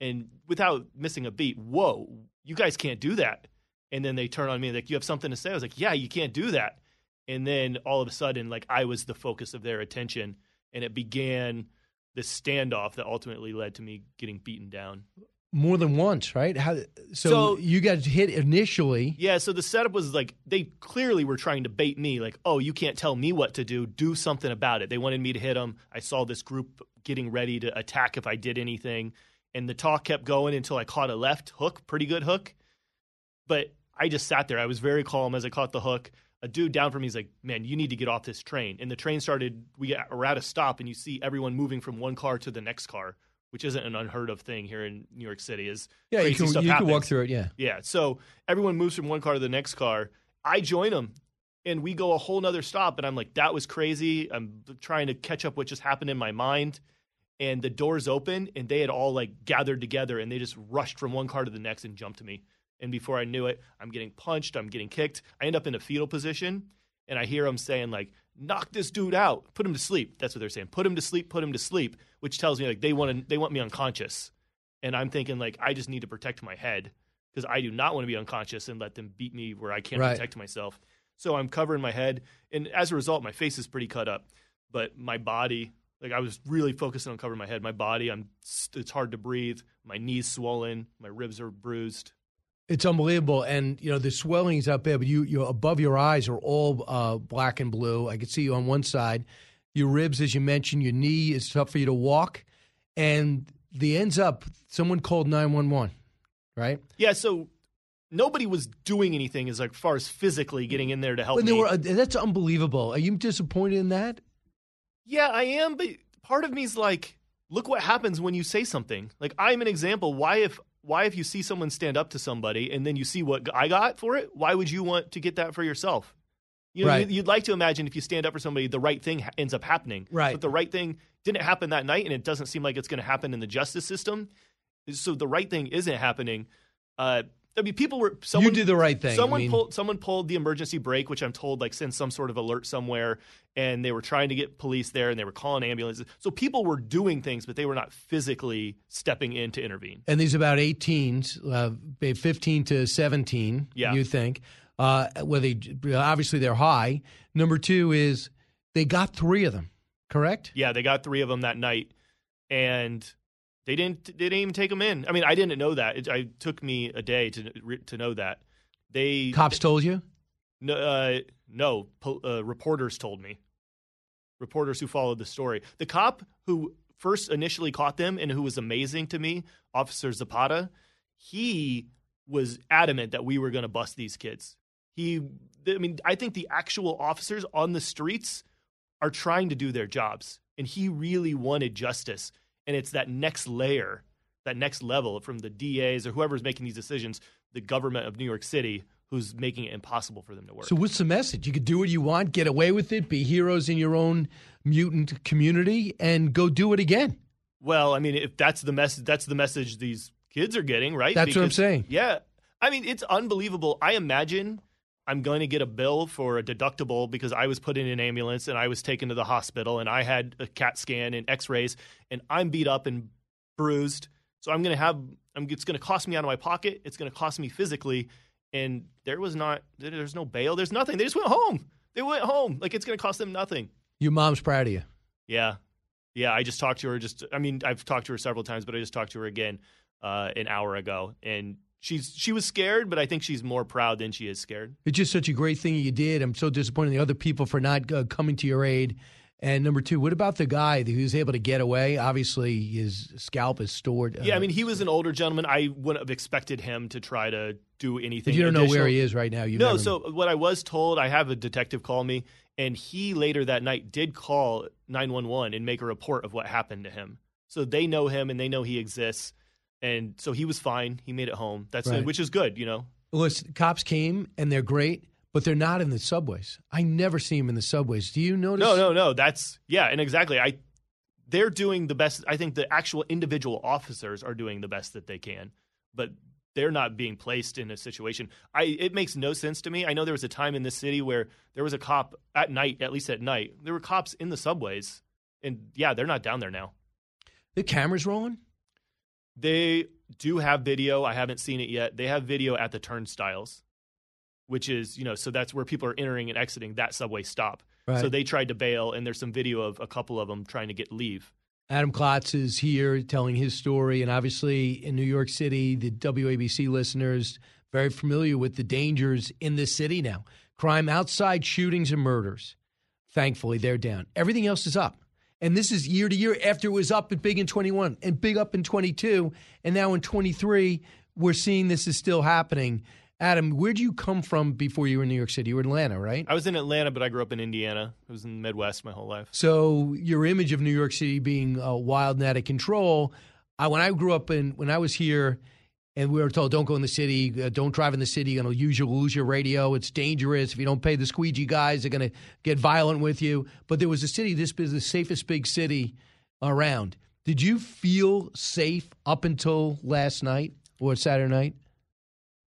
And without missing a beat, whoa, you guys can't do that. And then they turn on me like, you have something to say? I was like, yeah, you can't do that. And then all of a sudden, like I was the focus of their attention, and it began this standoff that ultimately led to me getting beaten down. More than once, right? How, so, So- you got hit initially. Yeah, so the setup was like they clearly were trying to bait me, like, oh, you can't tell me what to do. Do something about it. They wanted me to hit them. I saw this group getting ready to attack if I did anything, and the talk kept going until I caught a left hook, pretty good hook. But I just sat there. I was very calm as I caught the hook. A dude down from me is like, "Man, you need to get off this train." And the train started. We were at a stop, and you see everyone moving from one car to the next car, which isn't an unheard of thing here in New York City. Is Yeah, you can, you can walk through it, yeah. Yeah. So everyone moves from one car to the next car. I join them and we go a whole nother stop. And I'm like, that was crazy. I'm trying to catch up what just happened in my mind. And the doors open and they had all like gathered together and they just rushed from one car to the next and jumped to me. And before I knew it, I'm getting punched, I'm getting kicked. I end up in a fetal position and I hear them saying, like, knock this dude out, put him to sleep. That's what they're saying. Put him to sleep, put him to sleep, which tells me like they want to, they want me unconscious. And I'm thinking like I just need to protect my head because I do not want to be unconscious and let them beat me where I can't Right. protect myself. So I'm covering my head, and as a result, my face is pretty cut up, but my body, like I was really focusing on covering my head. My body, I'm it's hard to breathe. My knees swollen, my ribs are bruised. It's unbelievable, and you know the swelling's up there, but you you above your eyes are all uh, black and blue. I can see you on one side. Your ribs, as you mentioned, your knee is tough for you to walk, and the ends up. Someone called nine one one, right? Yeah, so nobody was doing anything as like far as physically getting in there to help they were, uh, that's unbelievable. Are you disappointed in that? Yeah, I am, but part of me is like, look what happens when you say something. Like I'm an example. Why if why if you see someone stand up to somebody and then you see what I got for it, why would you want to get that for yourself? You know, Right. you'd like to imagine if you stand up for somebody, the right thing ha- ends up happening. Right. But the right thing didn't happen that night, and it doesn't seem like it's going to happen in the justice system. So the right thing isn't happening. Uh, I mean, people were. Someone, you did the right thing. I Someone mean- pulled. Someone pulled the emergency brake, which I'm told like sent some sort of alert somewhere, and they were trying to get police there, and they were calling ambulances. So people were doing things, but they were not physically stepping in to intervene. And these about 18s, uh, 15 to 17, Yeah. you think. Uh, where they obviously they're high. Number two is they got three of them. correct? Yeah, they got three of them that night, and they didn't. They didn't even take them in. I mean, I didn't know that. It, it took me a day to to know that. They Cops told you? No, uh, no. Po- uh, reporters told me. Reporters who followed the story. The cop who first initially caught them and who was amazing to me, Officer Zapata, he was adamant that we were going to bust these kids. He, I mean, I think the actual officers on the streets are trying to do their jobs, and he really wanted justice. And it's that next layer, that next level from the DAs or whoever's making these decisions, the government of New York City, who's making it impossible for them to work. So what's the message? You could do what you want, get away with it, be heroes in your own mutant community, and go do it again. Well, I mean, if that's the message, that's the message these kids are getting, right? That's what I'm saying. Yeah, I mean, it's unbelievable. I imagine I'm going to get a bill for a deductible because I was put in an ambulance and I was taken to the hospital and I had a CAT scan and X-rays and I'm beat up and bruised. So I'm going to have, I'm, it's going to cost me out of my pocket. It's going to cost me physically. And there was not, there's no bail. There's nothing. They just went home. They went home. Like it's going to cost them nothing. Your mom's proud of you. Yeah. Yeah. I just talked to her just, I mean, I've talked to her several times, but I just talked to her again uh, an hour ago. And she's, she was scared, but I think she's more proud than she is scared. It's just such a great thing you did. I'm so disappointed in the other people for not uh, coming to your aid. And number two, what about the guy who was able to get away? Obviously, his scalp is stored. Uh, Yeah, I mean, he was an older gentleman. I wouldn't have expected him to try to do anything. you don't know where he is right now. You no, never- so what I was told, I have a detective call me, and he later that night did call 911 and make a report of what happened to him. So they know him and they know he exists. And so he was fine. He made it home. That's Right. which is good, you know. Listen, cops came and they're great, but they're not in the subways. I never see them in the subways. Do you notice? No, no, no. That's yeah, and exactly. I they're doing the best. I think the actual individual officers are doing the best that they can, but they're not being placed in a situation. I it makes no sense to me. I know there was a time in this city where there was a cop at night, at least at night. There were cops in the subways, and yeah, they're not down there now. The cameras rolling. They do have video. I haven't seen it yet. They have video at the turnstiles, which is, you know, so that's where people are entering and exiting that subway stop. Right. So they tried to bail, and there's some video of a couple of them trying to get leave. Adam Klotz is here telling his story, and obviously in New York City, the WABC listeners very familiar with the dangers in this city now. Crime outside shootings and murders. Thankfully, they're down. Everything else is up. And this is year to year after it was up at big in 21 and big up in 22. And now in 23, we're seeing this is still happening. Adam, where'd you come from before you were in New York City? You were in Atlanta, right? I was in Atlanta, but I grew up in Indiana. I was in the Midwest my whole life. So your image of New York City being uh, wild and out of control. I, when I grew up in, when I was here, and we were told, don't go in the city, uh, don't drive in the city, you're going to use your lose your radio. It's dangerous. If you don't pay the squeegee guys, they're going to get violent with you. But there was a city. This is the safest big city around. Did you feel safe up until last night or Saturday night?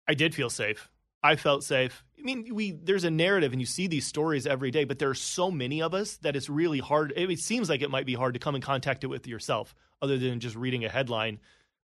I did feel safe. I felt safe. I mean, we there's a narrative, and you see these stories every day, but there are so many of us that it's really hard. It, it seems like it might be hard to come in contact it with yourself, other than just reading a headline.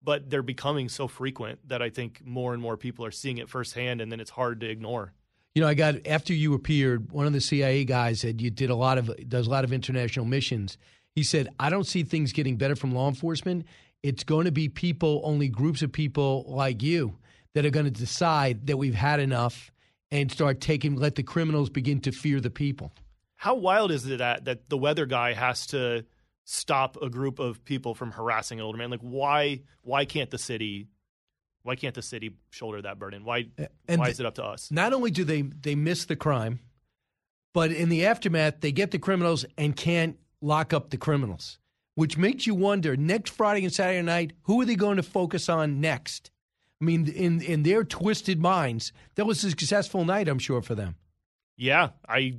But they're becoming so frequent that I think more and more people are seeing it firsthand, and then it's hard to ignore. You know, I got after you appeared, one of the CIA guys said you did a lot of does a lot of international missions. He said, I don't see things getting better from law enforcement. It's going to be people, only groups of people like you, that are going to decide that we've had enough and start taking let the criminals begin to fear the people. How wild is it that that the weather guy has to stop a group of people from harassing an older man? Like, why why can't the city why can't the city shoulder that burden? Why And why is it up to us? Not only do they they miss the crime, but in the aftermath they get the criminals and can't lock up the criminals, which makes you wonder next Friday and Saturday night who are they going to focus on next? I mean, in in their twisted minds, that was a successful night, I'm sure, for them. Yeah, I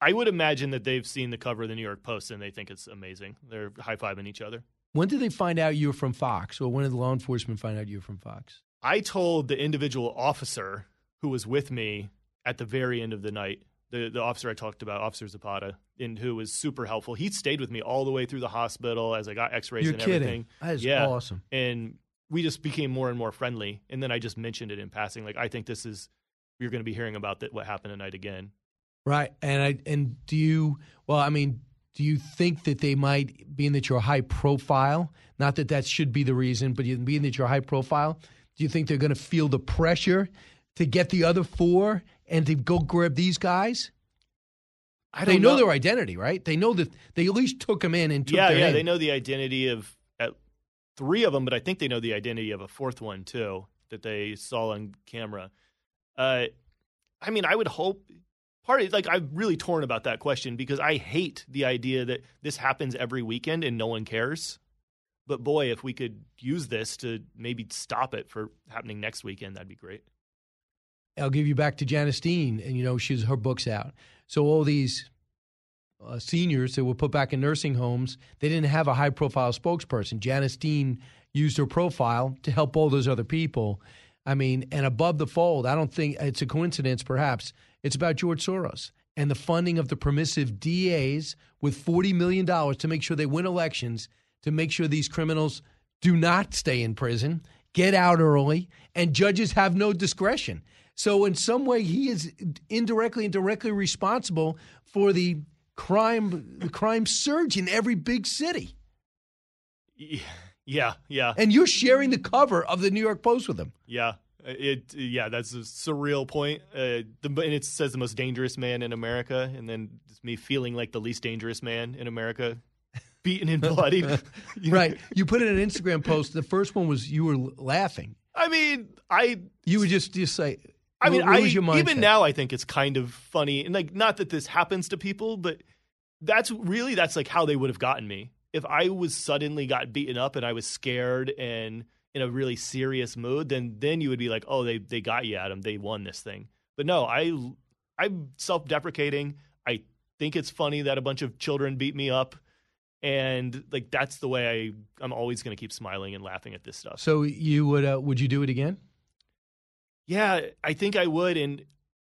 I would imagine that they've seen the cover of the New York Post and they think it's amazing. They're high fiving each other. When did they find out you were from Fox, or when did the law enforcement find out you were from Fox? I told the individual officer who was with me at the very end of the night, the, the officer I talked about, Officer Zapata, and who was super helpful. He stayed with me all the way through the hospital as I got x-rays You're and kidding. everything. That is yeah. awesome. And we just became more and more friendly. And then I just mentioned it in passing. Like, I think this is, you're going to be hearing about that, what happened tonight again. Right, and I and do you? Well, I mean, Do you think that they might, being that you're high profile, not that that should be the reason, but being that you're high profile, do you think they're going to feel the pressure to get the other four and to go grab these guys? I they know, know. their identity, right? They know that they at least took them in and took yeah, yeah, name. they know the identity of at three of them, but I think they know the identity of a fourth one too that they saw on camera. Uh, I mean, I would hope. Part of like I'm really torn about that question because I hate the idea that this happens every weekend and no one cares. But boy, if we could use this to maybe stop it for happening next weekend, that'd be great. I'll give you back to Janice Dean, and you know she's her book's out. So all these uh, seniors that were put back in nursing homes, they didn't have a high profile spokesperson. Janice Dean used her profile to help all those other people. I mean, and above the fold, I don't think it's a coincidence. Perhaps it's about George Soros and the funding of the permissive DAs with forty million dollars to make sure they win elections, to make sure these criminals do not stay in prison, get out early, and judges have no discretion. So, in some way, he is indirectly and directly responsible for the crime, the crime surge in every big city. Yeah, yeah, And you're sharing the cover of the New York Post with him. yeah. It yeah, that's a surreal point. Uh, the, and it says the most dangerous man in America, and then it's me feeling like the least dangerous man in America, beaten and bloodied. Right. You put in an Instagram post. The first one was you were laughing. I mean, I You would just just say. I mean, I even now I think it's kind of funny, and like not that this happens to people, but that's really that's like how they would have gotten me if I was suddenly got beaten up and I was scared and in a really serious mood. Then then you would be like, oh, they they got you, Adam. They won this thing. But no, I I'm self deprecating. I think it's funny that a bunch of children beat me up. And like that's the way I I'm always going to keep smiling and laughing at this stuff. So you would uh, would you do it again? Yeah, I think I would, and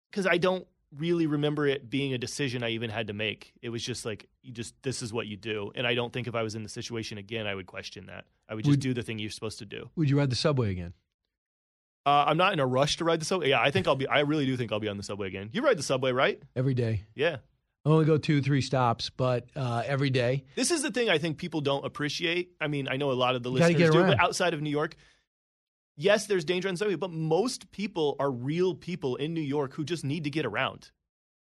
because I don't really remember it being a decision I even had to make. It was just like you just this is what you do, and I don't think if I was in the situation again, I would question that. I would just Would- do the thing you're supposed to do. Would you ride the subway again? Uh, I'm not in a rush to ride the subway. Yeah, I think I'll be. I really do think I'll be on the subway again. You ride the subway, right? Every day. Yeah. I only go two, three stops, but uh, every day. This is the thing I think people don't appreciate. I mean, I know a lot of the You listeners do, but outside of New York, yes, there's danger on the subway, but most people are real people in New York who just need to get around.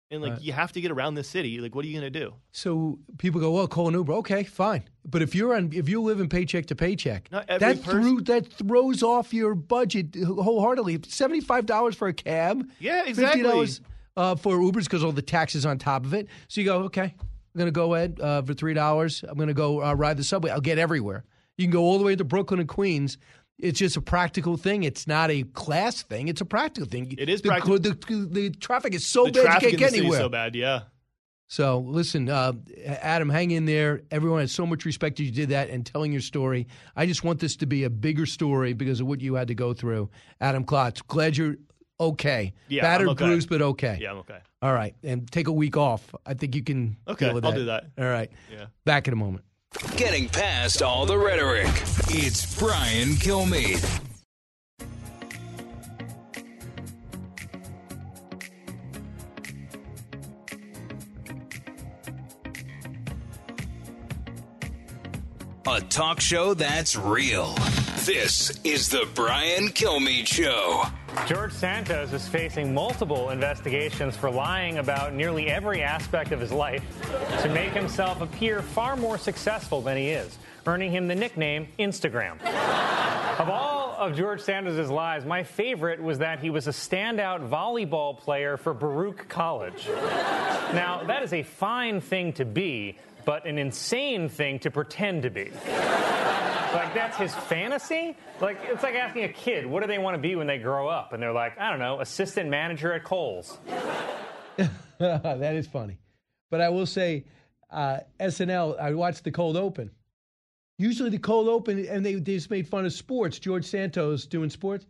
And like Right. you have to get around this city. Like, what are you gonna do? So people go, well, call an Uber. Okay, fine. But if you're on, if you live in paycheck to paycheck, that threw that throws off your budget wholeheartedly. Seventy five dollars for a cab. Yeah, exactly. $50 uh, for Ubers because all the taxes on top of it. So you go, okay, I'm gonna go ahead uh, for three dollars. I'm gonna go uh, ride the subway. I'll get everywhere. You can go all the way to Brooklyn and Queens. It's just a practical thing. It's not a class thing. It's a practical thing. It is the, practical. The, the, the traffic is so the bad traffic you can't the get anywhere. so bad. Yeah. So listen, uh, Adam, hang in there. Everyone has so much respect that you did that and telling your story. I just want this to be a bigger story because of what you had to go through. Adam Klotz, glad you're okay. Yeah, Battered, okay. bruised, but okay. Yeah, I'm okay. All right, and take a week off. I think you can. Okay, I'll that. do that. All right. Yeah. Back in a moment. Getting past all the rhetoric. It's Brian Kilmeade. A talk show that's real. This is the Brian Kilmeade Show. George Santos is facing multiple investigations for lying about nearly every aspect of his life to make himself appear far more successful than he is, earning him the nickname Instagram. Of all of George Santos' lies, my favorite was that he was a standout volleyball player for Baruch College. Now, that is a fine thing to be, but an insane thing to pretend to be. Like that's his fantasy? Like it's like asking a kid, what do they want to be when they grow up? And they're like, I don't know, assistant manager at Kohl's. that is funny. But I will say, uh, SNL, I watched the cold open. Usually the cold open, and they, they just made fun of sports. George Santos doing sports.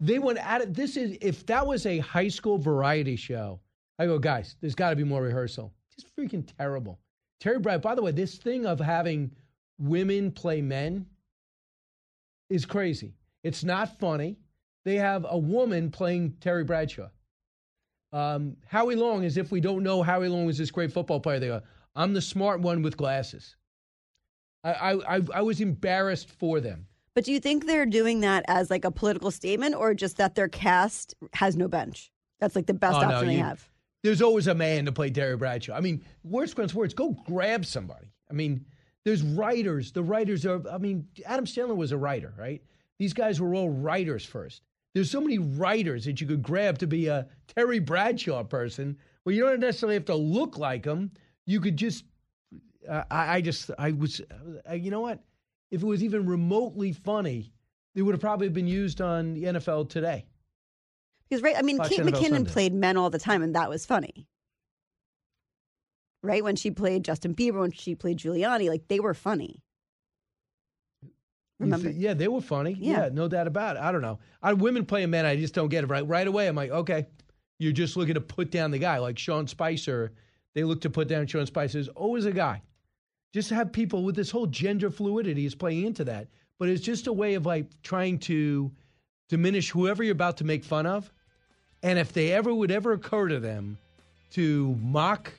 They went at it. This is, if that was a high school variety show, I go, guys, there's got to be more rehearsal. Just freaking terrible. Terry Bright, by the way, this thing of having women play men is crazy. It's not funny. They have a woman playing Terry Bradshaw. Um, Howie Long, as if we don't know Howie Long was this great football player. They go, I'm the smart one with glasses. I, I, I, was embarrassed for them. But do you think they're doing that as like a political statement or just that their cast has no bench? That's like the best Oh, no, option they you- have. There's always a man to play Terry Bradshaw. I mean, worst comes worst, go grab somebody. I mean, there's writers. The writers are. I mean, Adam Sandler was a writer, right? These guys were all writers first. There's so many writers that you could grab to be a Terry Bradshaw person. Well, you don't necessarily have to look like him. You could just. Uh, I, I just. I was. Uh, you know what? If it was even remotely funny, it would have probably been used on the NFL today. Because right, I mean, Watch Kate NFL McKinnon Sunday. played men all the time, and that was funny. Right when she played Justin Bieber, when she played Giuliani, like they were funny. Remember? thi- yeah, they were funny. Yeah. Yeah. no doubt about it. I don't know. I, women playing men, I just don't get it. Right, right away, I'm like, okay, you're just looking to put down the guy. Like Sean Spicer, they look to put down Sean Spicer. There's always a guy. Just have people with this whole gender fluidity is playing into that. But it's just a way of like trying to diminish whoever you're about to make fun of. And if they ever would ever occur to them to mock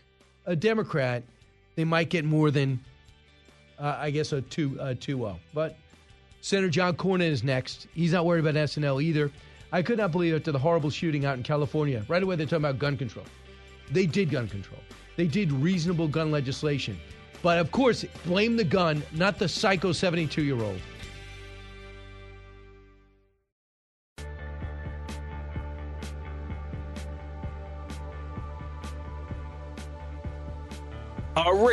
a Democrat, they might get more than, uh, I guess, a two a two zero. But Senator John Cornyn is next. He's not worried about SNL either. I could not believe after the horrible shooting out in California. Right away, they're talking about gun control. They did gun control. They did reasonable gun legislation. But of course, blame the gun, not the psycho 72 year old.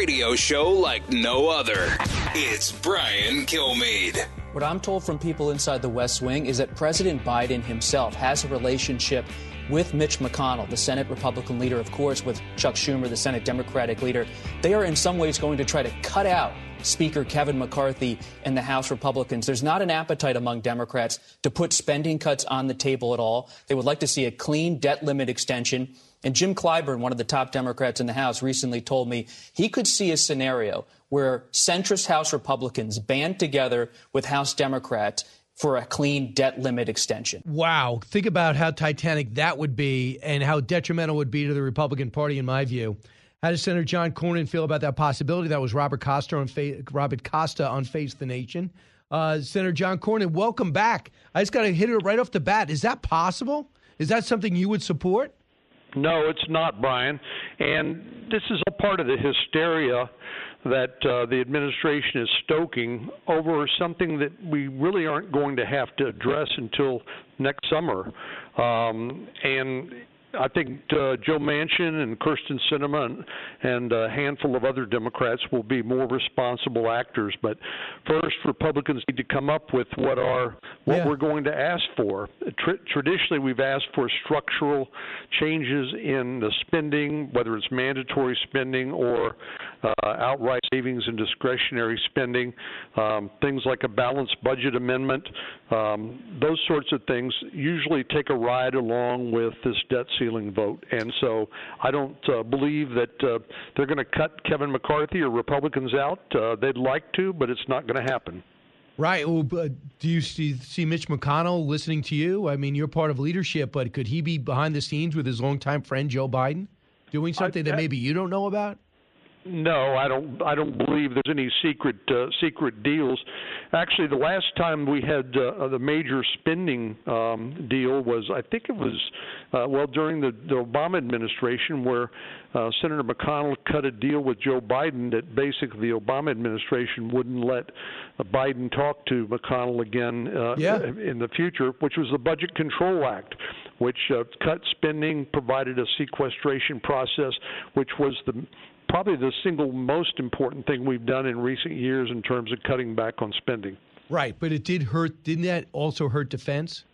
Radio show like no other. It's Brian Kilmeade. What I'm told from people inside the West Wing is that President Biden himself has a relationship with Mitch McConnell, the Senate Republican leader, of course, with Chuck Schumer, the Senate Democratic leader. They are in some ways going to try to cut out Speaker Kevin McCarthy and the House Republicans. There's not an appetite among Democrats to put spending cuts on the table at all. They would like to see a clean debt limit extension. And Jim Clyburn, one of the top Democrats in the House, recently told me he could see a scenario where centrist House Republicans band together with House Democrats for a clean debt limit extension. Wow. Think about how titanic that would be and how detrimental it would be to the Republican Party, in my view. How does Senator John Cornyn feel about that possibility? That was Robert Costa on, Fa- Robert Costa on Face the Nation. Uh, Senator John Cornyn, welcome back. I just got to hit it right off the bat. Is that possible? Is that something you would support? No, it's not, Brian. And this is all part of the hysteria that uh, the administration is stoking over something that we really aren't going to have to address until next summer. Um, and I think uh, Joe Manchin and Kyrsten Sinema and, and a handful of other Democrats will be more responsible actors. But first, Republicans need to come up with what are what Yeah. we're going to ask for. Tr- traditionally, we've asked for structural changes in the spending, whether it's mandatory spending or outright savings and discretionary spending, um, things like a balanced budget amendment. Um, those sorts of things usually take a ride along with this debt ceiling vote. And so I don't uh, believe that uh, they're going to cut Kevin McCarthy or Republicans out. Uh, they'd like to, but it's not going to happen. Right. Well, but do you see, see Mitch McConnell listening to you? I mean, you're part of leadership, but could he be behind the scenes with his longtime friend Joe Biden, doing something that maybe you don't know about? No, I don't. I don't believe there's any secret uh, secret deals. Actually, the last time we had uh, the major spending um, deal was, I think it was, uh, well, during the, the Obama administration, where uh, Senator McConnell cut a deal with Joe Biden that basically the Obama administration wouldn't let uh, Biden talk to McConnell again uh, Yeah. in the future, which was the Budget Control Act, which uh, cut spending, provided a sequestration process, which was the probably the single most important thing we've done in recent years in terms of cutting back on spending. Right, but it did hurt. Didn't that also hurt defense?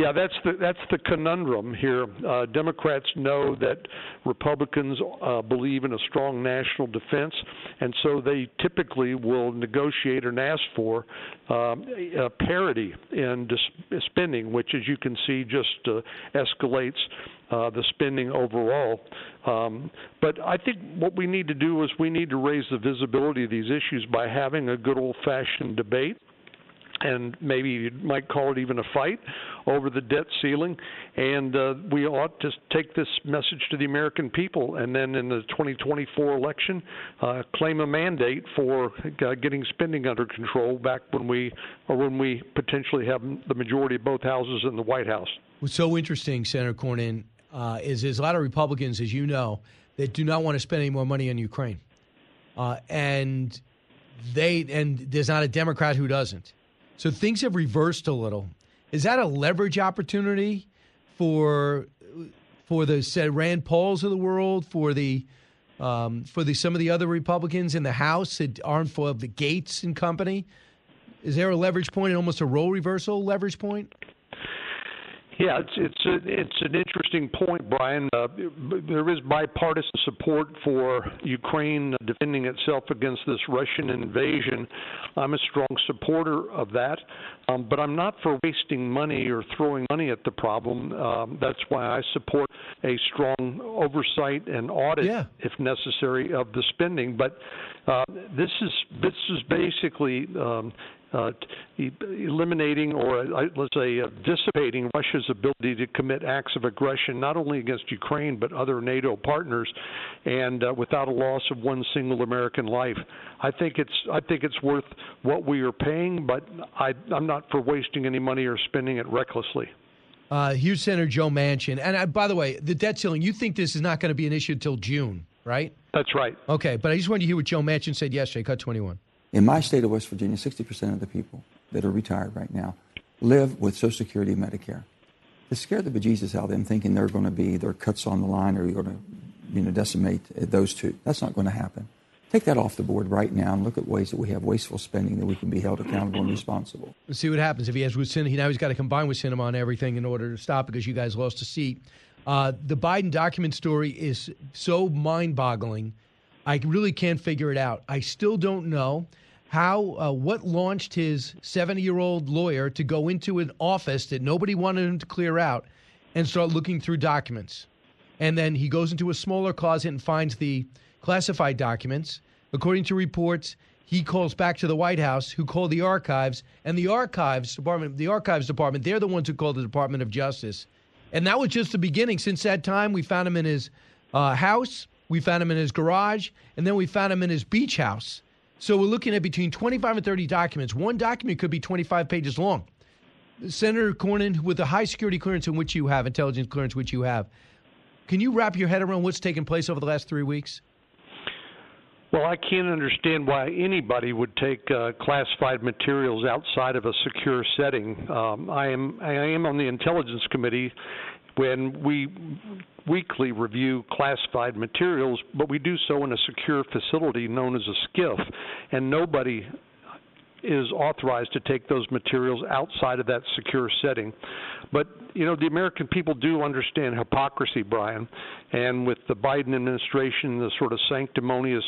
Yeah, that's the that's the conundrum here. Uh, Democrats know that Republicans uh, believe in a strong national defense, and so they typically will negotiate and ask for um, parity in dis- spending, which, as you can see, just uh, escalates uh, the spending overall. Um, but I think what we need to do is we need to raise the visibility of these issues by having a good old-fashioned debate and maybe you might call it even a fight over the debt ceiling. And uh, we ought to take this message to the American people, and then in the 2024 election, uh, claim a mandate for uh, getting spending under control back when we or when we potentially have the majority of both houses in the White House. What's so interesting, Senator Cornyn, uh, is there's a lot of Republicans, as you know, that do not want to spend any more money on Ukraine, uh, and they and there's not a Democrat who doesn't. So things have reversed a little. Is that a leverage opportunity for for the said Rand Pauls of the world, for the um, for the some of the other Republicans in the House that aren't for the Gaetz and company? Is there a leverage point and almost a role reversal leverage point? Yeah, it's it's a, it's an interesting point, Brian. Uh, there is bipartisan support for Ukraine defending itself against this Russian invasion. I'm a strong supporter of that, um, but I'm not for wasting money or throwing money at the problem. Um, that's why I support a strong oversight and audit, yeah. if necessary, of the spending. But uh, this is this is basically um, uh, eliminating or uh, let's say uh, dissipating Russia's ability to commit acts of aggression not only against Ukraine but other NATO partners, and uh, without a loss of one single American life. I think it's I think it's worth what we are paying, but I, I'm not for wasting any money or spending it recklessly. Uh, here's Senator Joe Manchin, and uh, by the way, the debt ceiling. You think this is not going to be an issue until June, right? That's right. Okay, but I just wanted to hear what Joe Manchin said yesterday. Cut 21. In my state of West Virginia, 60% of the people that are retired right now live with Social Security and Medicare. It scared the bejesus out of them thinking they're going to be, their cuts on the line or you're going to you know, decimate those two. That's not going to happen. Take that off the board right now and look at ways that we have wasteful spending that we can be held accountable and responsible. Let's see what happens if he has with Sinema. Now he's got to combine with Sinema on everything in order to stop because you guys lost a seat. Uh, the Biden document story is so mind-boggling. I really can't figure it out. I still don't know how uh, what launched his 70 year old lawyer to go into an office that nobody wanted him to clear out and start looking through documents. And then he goes into a smaller closet and finds the classified documents. According to reports, he calls back to the White House, who called the archives, and the archives department, the archives department, they're the ones who called the Department of Justice. And that was just the beginning. Since that time, we found him in his uh, house, we found him in his garage, and then we found him in his beach house. So we're looking at between 25 and 30 documents. One document could be 25 pages long. Senator Cornyn, with the high security clearance in which you have, intelligence clearance which you have, can you wrap your head around what's taken place over the last three weeks? Well, I can't understand why anybody would take uh, classified materials outside of a secure setting. Um, I am I am on the intelligence committee when we weekly review classified materials, but we do so in a secure facility known as a SCIF, and nobody is authorized to take those materials outside of that secure setting. But you know, the American people do understand hypocrisy, Brian, and with the Biden administration, the sort of sanctimonious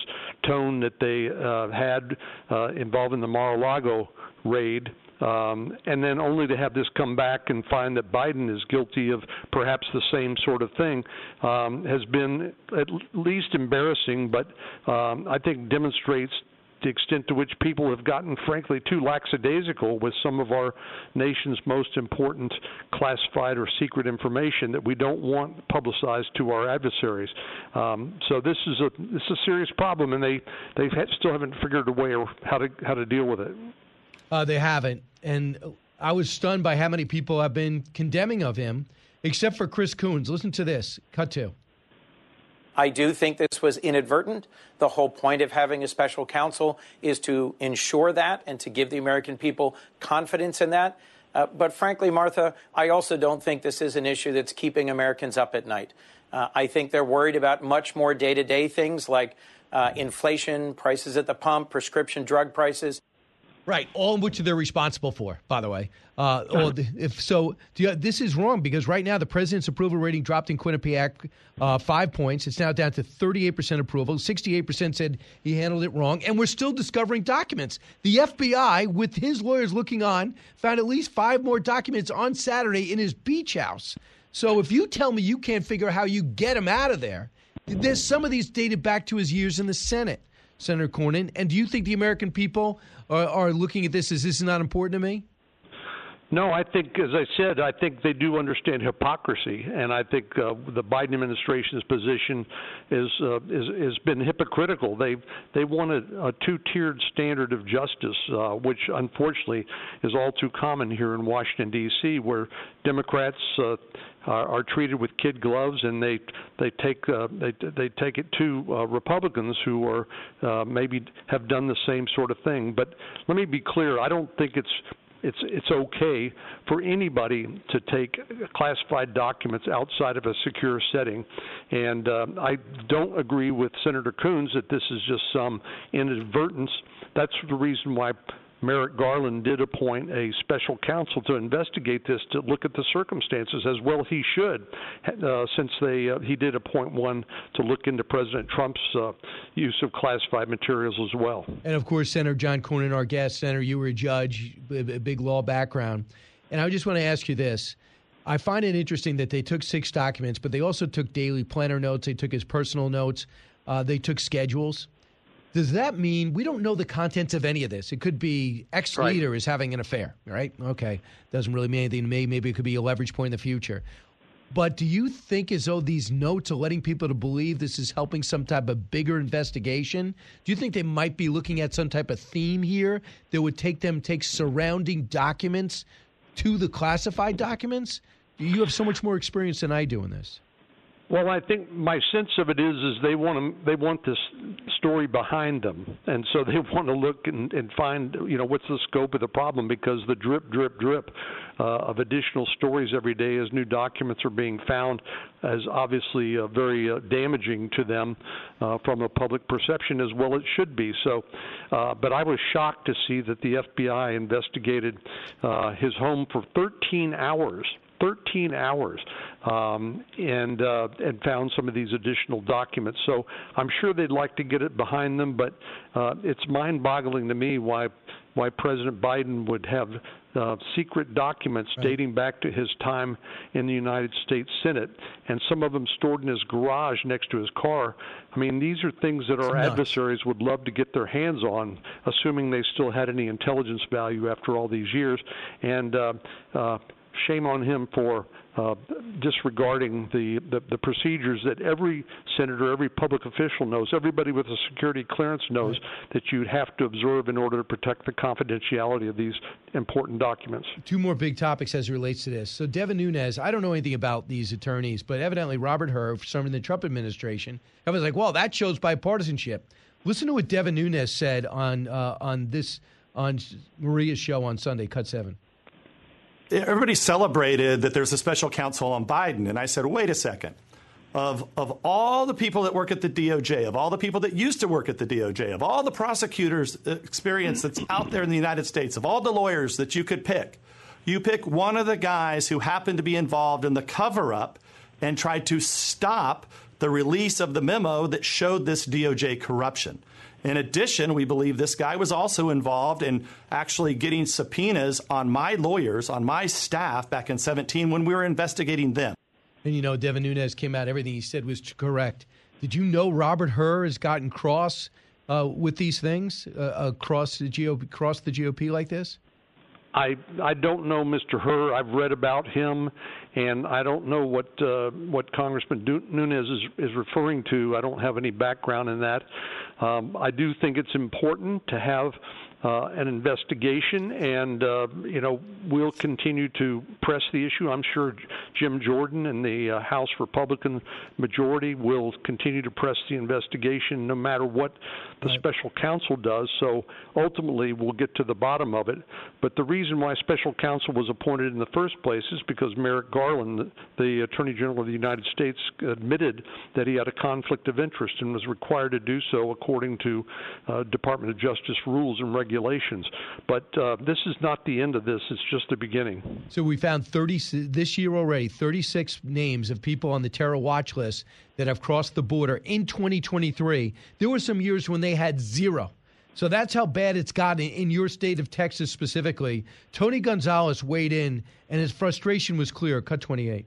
tone that they uh, had uh, involving the Mar-a-Lago raid. Um, and then only to have this come back and find that Biden is guilty of perhaps the same sort of thing um, has been at least embarrassing, but um, I think demonstrates the extent to which people have gotten, frankly, too lackadaisical with some of our nation's most important classified or secret information that we don't want publicized to our adversaries. Um, so this is a this is a serious problem, and they they still haven't figured a way how to how to deal with it. Uh, they haven't, and I was stunned by how many people have been condemning of him, except for Chris Coons. Listen to this. Cut to. I do think this was inadvertent. The whole point of having a special counsel is to ensure that and to give the American people confidence in that. Uh, but frankly, Martha, I also don't think this is an issue that's keeping Americans up at night. Uh, I think they're worried about much more day to day things like uh, inflation, prices at the pump, prescription drug prices. Right, all of which they're responsible for, by the way. Uh, or if so, you, this is wrong because right now the president's approval rating dropped in Quinnipiac uh, five points. It's now down to 38% approval. 68% said he handled it wrong, and we're still discovering documents. The FBI, with his lawyers looking on, found at least five more documents on Saturday in his beach house. So if you tell me you can't figure out how you get him out of there, there's some of these dated back to his years in the Senate. Senator Cornyn? And do you think the American people are, are looking at this as this is not important to me? No, I think, as I said, I think they do understand hypocrisy, and I think uh, the Biden administration's position is uh, is has been hypocritical. They they want a, two-tiered standard of justice, uh, which unfortunately is all too common here in Washington D.C., where Democrats. Are, are treated with kid gloves, and they they take uh, they they take it to uh, Republicans who are uh, maybe have done the same sort of thing. But let me be clear: I don't think it's it's it's okay for anybody to take classified documents outside of a secure setting, and uh, I don't agree with Senator Coons that this is just some inadvertence. That's the reason why Merrick Garland did appoint a special counsel to investigate this to look at the circumstances as well he should uh, since they uh, he did appoint one to look into President Trump's uh, use of classified materials as well. And of course, Senator John Cornyn, our guest, Senator, you were a judge, a big law background, and I just want to ask you this. I find it interesting that they took six documents, but they also took daily planner notes. They took his personal notes. Uh, they took schedules. Does that mean we don't know the contents of any of this? It could be ex leader right. is having an affair, right? Okay. Doesn't really mean anything to me. Maybe it could be a leverage point in the future. But do you think as though these notes are letting people to believe this is helping some type of bigger investigation? Do you think they might be looking at some type of theme here that would take them take surrounding documents to the classified documents? You have so much more experience than I do in this. Well, I think my sense of it is is they want to, they want this story behind them, and so they want to look and, and find you know what's the scope of the problem because the drip drip drip uh, of additional stories every day as new documents are being found is obviously uh, very uh, damaging to them uh, from a public perception as well it should be. So, uh, but I was shocked to see that the FBI investigated uh, his home for 13 hours 13 hours um, and uh, and found some of these additional documents. So I'm sure they'd like to get it behind them, but uh, it's mind-boggling to me why why President Biden would have uh, secret documents right. dating back to his time in the United States Senate, and some of them stored in his garage next to his car. I mean, these are things that our adversaries would love to get their hands on, assuming they still had any intelligence value after all these years. And uh, uh, shame on him for uh, disregarding the, the, the procedures that every senator, every public official knows, everybody with a security clearance knows that you have to observe in order to protect the confidentiality of these important documents. Two more big topics as it relates to this. So Devin Nunes, I don't know anything about these attorneys, but evidently Robert Hur, some in the Trump administration, I was like, well, that shows bipartisanship. Listen to what Devin Nunes said on uh, on this on Maria's show on Sunday, Cut Seven everybody celebrated that there's a special counsel on Biden. And I said, wait a second. Of, of all the people that work at the DOJ, of all the people that used to work at the DOJ, of all the prosecutors' experience that's out there in the United States, of all the lawyers that you could pick, you pick one of the guys who happened to be involved in the cover up and tried to stop the release of the memo that showed this DOJ corruption. In addition, we believe this guy was also involved in actually getting subpoenas on my lawyers, on my staff back in 17 when we were investigating them. And you know, Devin Nunes came out, everything he said was correct. Did you know Robert Hur has gotten cross uh, with these things uh, across the GOP, across the GOP like this? I I don't know Mr. Hur. I've read about him, and I don't know what uh, what Congressman Nunes is is referring to. I don't have any background in that. Um, I do think it's important to have uh, an investigation, and uh, you know we'll continue to press the issue. I'm sure Jim Jordan and the uh, House Republican majority will continue to press the investigation, no matter what the right. special counsel does. So ultimately, we'll get to the bottom of it. But the reason why special counsel was appointed in the first place is because Merrick Garland, the Attorney General of the United States, admitted that he had a conflict of interest and was required to do so according to uh, Department of Justice rules and regulations. But uh, this is not the end of this; it's just the beginning. So we found 30 this year already, 36 names of people on the terror watch list that have crossed the border in 2023. There were some years when they had zero. So that's how bad it's gotten in your state of Texas specifically. Tony Gonzalez weighed in, and his frustration was clear. Cut 28.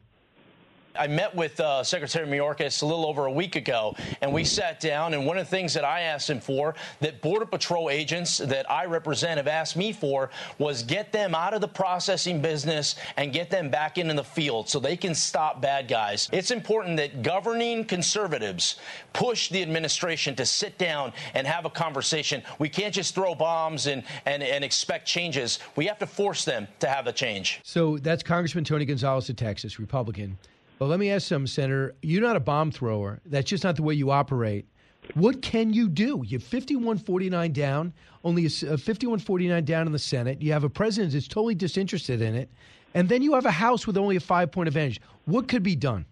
I met with uh, Secretary Mayorkas a little over a week ago, and we sat down. And one of the things that I asked him for, that Border Patrol agents that I represent have asked me for, was get them out of the processing business and get them back into the field so they can stop bad guys. It's important that governing conservatives push the administration to sit down and have a conversation. We can't just throw bombs and, and, and expect changes. We have to force them to have a change. So that's Congressman Tony Gonzalez of Texas, Republican. But let me ask some, Senator. You're not a bomb thrower. That's just not the way you operate. What can you do? You're 51-49 down, only a 51-49 uh, down in the Senate. You have a president that's totally disinterested in it, and then you have a House with only a five-point advantage. What could be done?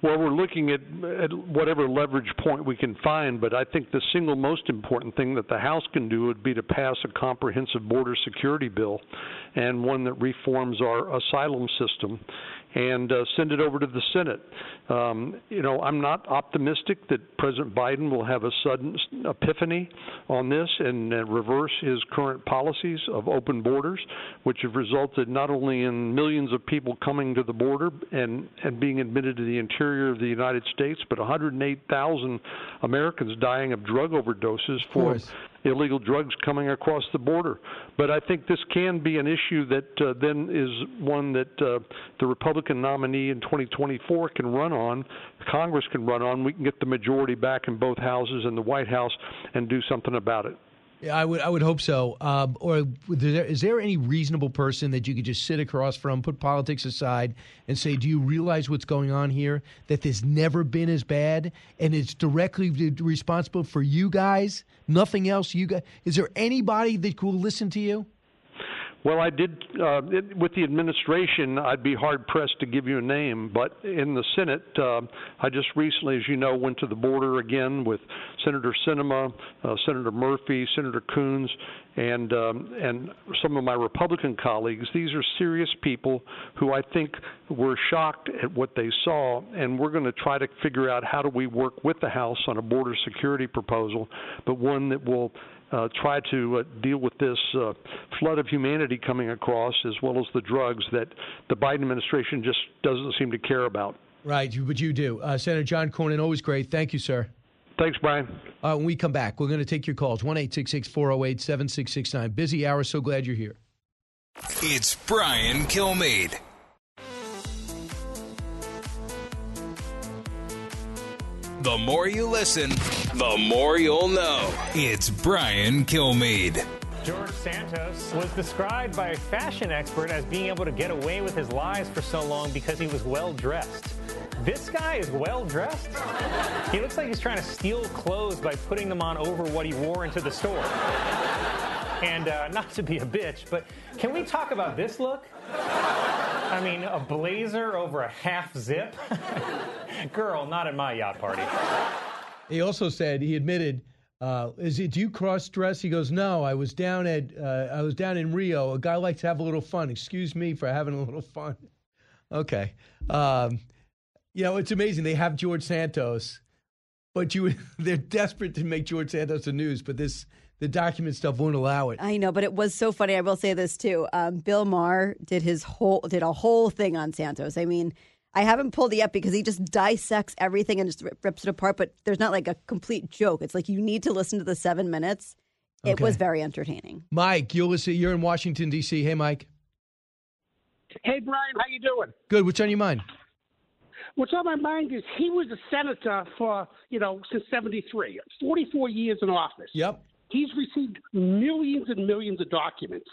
Well, we're looking at, at whatever leverage point we can find, but I think the single most important thing that the House can do would be to pass a comprehensive border security bill and one that reforms our asylum system and uh, send it over to the Senate. Um, you know, I'm not optimistic that President Biden will have a sudden epiphany on this and uh, reverse his current policies of open borders, which have resulted not only in millions of people coming to the border and, and being admitted to the interior of the United States, but 108,000 Americans dying of drug overdoses for illegal drugs coming across the border. But I think this can be an issue that uh, then is one that uh, the Republican nominee in 2024 can run on, Congress can run on. We can get the majority back in both houses and the White House and do something about it. Yeah, I would I would hope so. Um, or is there any reasonable person that you could just sit across from, put politics aside, and say, "Do you realize what's going on here? That this never been as bad, and it's directly responsible for you guys, nothing else. You guys. Is there anybody that will listen to you?" Well, I did uh, it, with the administration. I'd be hard pressed to give you a name, but in the Senate, uh, I just recently, as you know, went to the border again with Senator Sinema, uh, Senator Murphy, Senator Coons, and um, and some of my Republican colleagues. These are serious people who I think were shocked at what they saw, and we're going to try to figure out how do we work with the House on a border security proposal, but one that will uh, try to uh, deal with this uh, flood of humanity coming across, as well as the drugs that the Biden administration just doesn't seem to care about. Right, but you do. Uh, Senator John Cornyn, always great. Thank you, sir. Thanks, Brian. Uh, when we come back, we're going to take your calls 1 408 7669. Busy hour. So glad you're here. It's Brian Kilmeade. The more you listen, the more you'll know. It's Brian Kilmeade. George Santos was described by a fashion expert as being able to get away with his lies for so long because he was well dressed. This guy is well dressed. He looks like he's trying to steal clothes by putting them on over what he wore into the store. And uh, not to be a bitch, but can we talk about this look? I mean, a blazer over a half zip? Girl, not at my yacht party. He also said he admitted, uh, "Is it do you cross dress?" He goes, "No, I was down at uh, I was down in Rio. A guy likes to have a little fun. Excuse me for having a little fun." Okay, um, you know it's amazing they have George Santos, but you they're desperate to make George Santos the news, but this the document stuff won't allow it. I know, but it was so funny. I will say this too. Um, Bill Maher did his whole did a whole thing on Santos. I mean, I haven't pulled it up because he just dissects everything and just rips it apart. But there's not like a complete joke. It's like you need to listen to the seven minutes. It Okay. was very entertaining. Mike, you'll listen. You're in Washington D.C. Hey, Mike. Hey Brian, how you doing? Good. What's on your mind? What's on my mind is he was a senator for you know since '73, 44 years in office. Yep. He's received millions and millions of documents,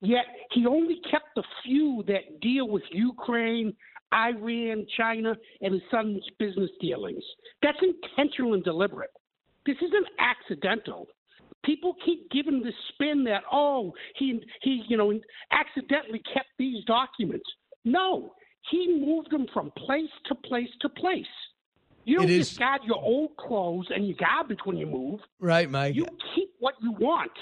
yet he only kept the few that deal with Ukraine, Iran, China, and his son's business dealings. That's intentional and deliberate. This isn't accidental. People keep giving the spin that oh he he you know accidentally kept these documents. No, he moved them from place to place to place. You don't It is- discard your old clothes and your garbage when you move. Right, Mike. You keep what you want.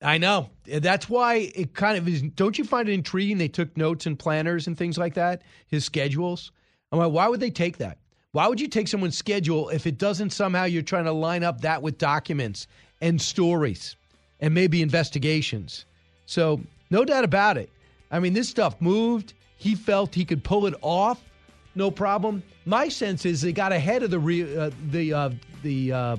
I know. That's why it kind of is. Don't you find it intriguing? They took notes and planners and things like that, his schedules. I'm like, why would they take that? Why would you take someone's schedule if it doesn't somehow you're trying to line up that with documents and stories and maybe investigations? So, no doubt about it. I mean, this stuff moved. he felt he could pull it off, no problem. My sense is they got ahead of the re, uh, the uh, the. Uh,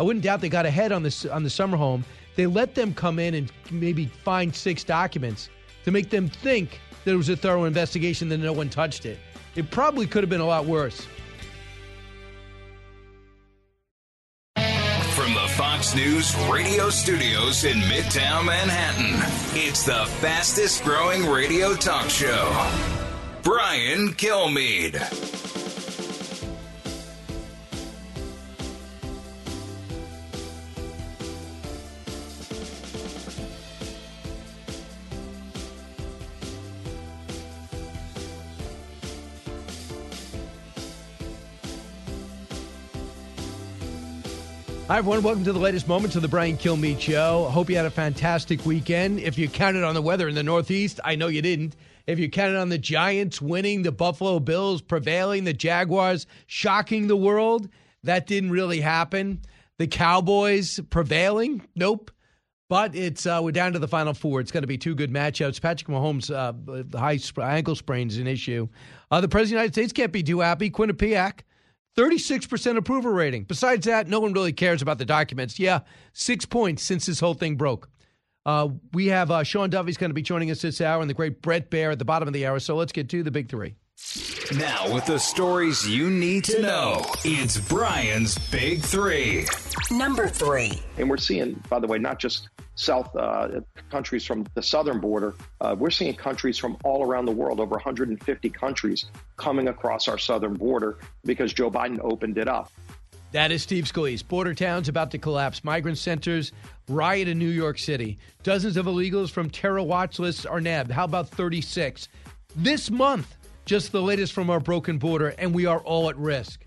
I wouldn't doubt they got ahead on this on the summer home. They let them come in and maybe find six documents to make them think that it was a thorough investigation, that no one touched it. It probably could have been a lot worse. From the Fox News radio studios in Midtown Manhattan, it's the fastest growing radio talk show. Brian Kilmeade. Hi, everyone. Welcome to the latest moments of the Brian Kilmeade Show. Hope you had a fantastic weekend. If you counted on the weather in the Northeast, I know you didn't. If you counted on the Giants winning, the Buffalo Bills prevailing, the Jaguars shocking the world, that didn't really happen. The Cowboys prevailing, nope. But it's uh, we're down to the final four. It's going to be two good matchups. Patrick Mahomes' uh, high sp- ankle sprain is an issue. Uh, the president of the United States can't be too happy. Quinnipiac 36% approval rating. Besides that, no one really cares about the documents. Yeah, six points since this whole thing broke. Uh, we have uh, Sean Duffy's going to be joining us this hour and the great Bret Baier at the bottom of the hour. So let's get to the big three. Now, with the stories you need to know, it's Brian's Big Three. Number three. And we're seeing, by the way, not just South uh, countries from the southern border, uh, we're seeing countries from all around the world, over 150 countries coming across our southern border because Joe Biden opened it up. That is Steve Scalise. Border towns about to collapse. Migrant centers riot in New York City. Dozens of illegals from terror watch lists are nabbed. How about 36? This month, just the latest from our broken border, and we are all at risk.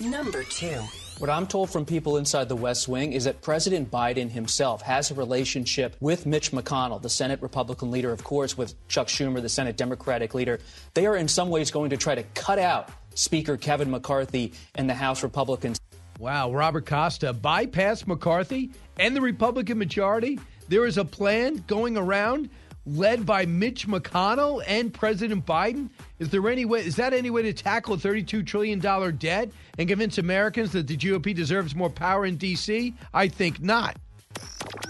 Number two. What I'm told from people inside the West Wing is that President Biden himself has a relationship with Mitch McConnell, the Senate Republican leader, of course, with Chuck Schumer, the Senate Democratic leader. They are in some ways going to try to cut out Speaker Kevin McCarthy and the House Republicans. Wow, Robert Costa bypass McCarthy and the Republican majority. There is a plan going around led by Mitch McConnell and President Biden? Is there any way is that any way to tackle a 32 trillion dollar debt and convince Americans that the GOP deserves more power in DC? I think not.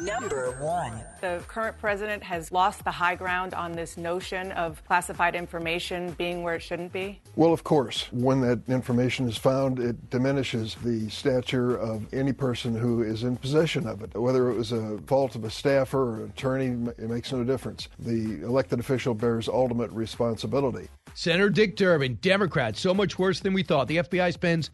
Number one. The current president has lost the high ground on this notion of classified information being where it shouldn't be? Well, of course. When that information is found, it diminishes the stature of any person who is in possession of it. Whether it was a fault of a staffer or an attorney, it makes no difference. The elected official bears ultimate responsibility. Senator Dick Durbin, Democrat, so much worse than we thought. The FBI spends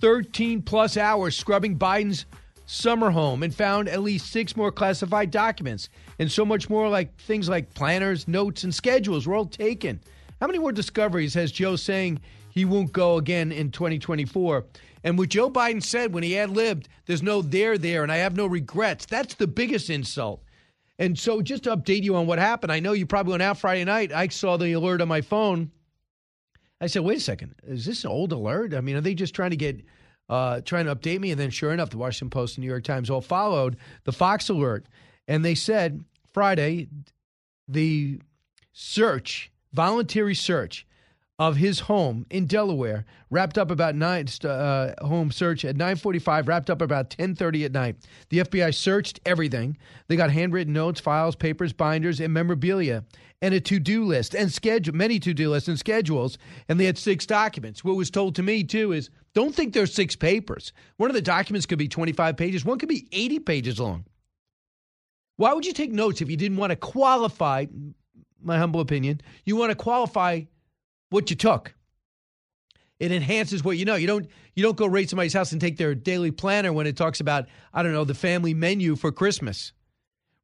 13 plus hours scrubbing Biden's summer home and found at least six more classified documents and so much more like things like planners, notes, and schedules were all taken. How many more discoveries has Joe saying he won't go again in 2024? And what Joe Biden said when he ad libbed, there's no there there and I have no regrets, that's the biggest insult. And so just to update you on what happened, I know you probably went out Friday night. I saw the alert on my phone. I said, wait a second, is this an old alert? I mean, are they just trying to get uh, trying to update me. And then, sure enough, the Washington Post and New York Times all followed the Fox alert. And they said Friday, the search, voluntary search of his home in Delaware wrapped up about nine uh, home search at 9:45 wrapped up about 10:30 at night. The FBI searched everything. They got handwritten notes, files, papers, binders, and memorabilia, and a to-do list and schedule many to-do lists and schedules. And they had six documents. What was told to me too is don't think there's six papers. One of the documents could be 25 pages. One could be 80 pages long. Why would you take notes if you didn't want to qualify? My humble opinion, you want to qualify what you took. It enhances what you know. You don't you don't go raid somebody's house and take their daily planner when it talks about I don't know the family menu for Christmas.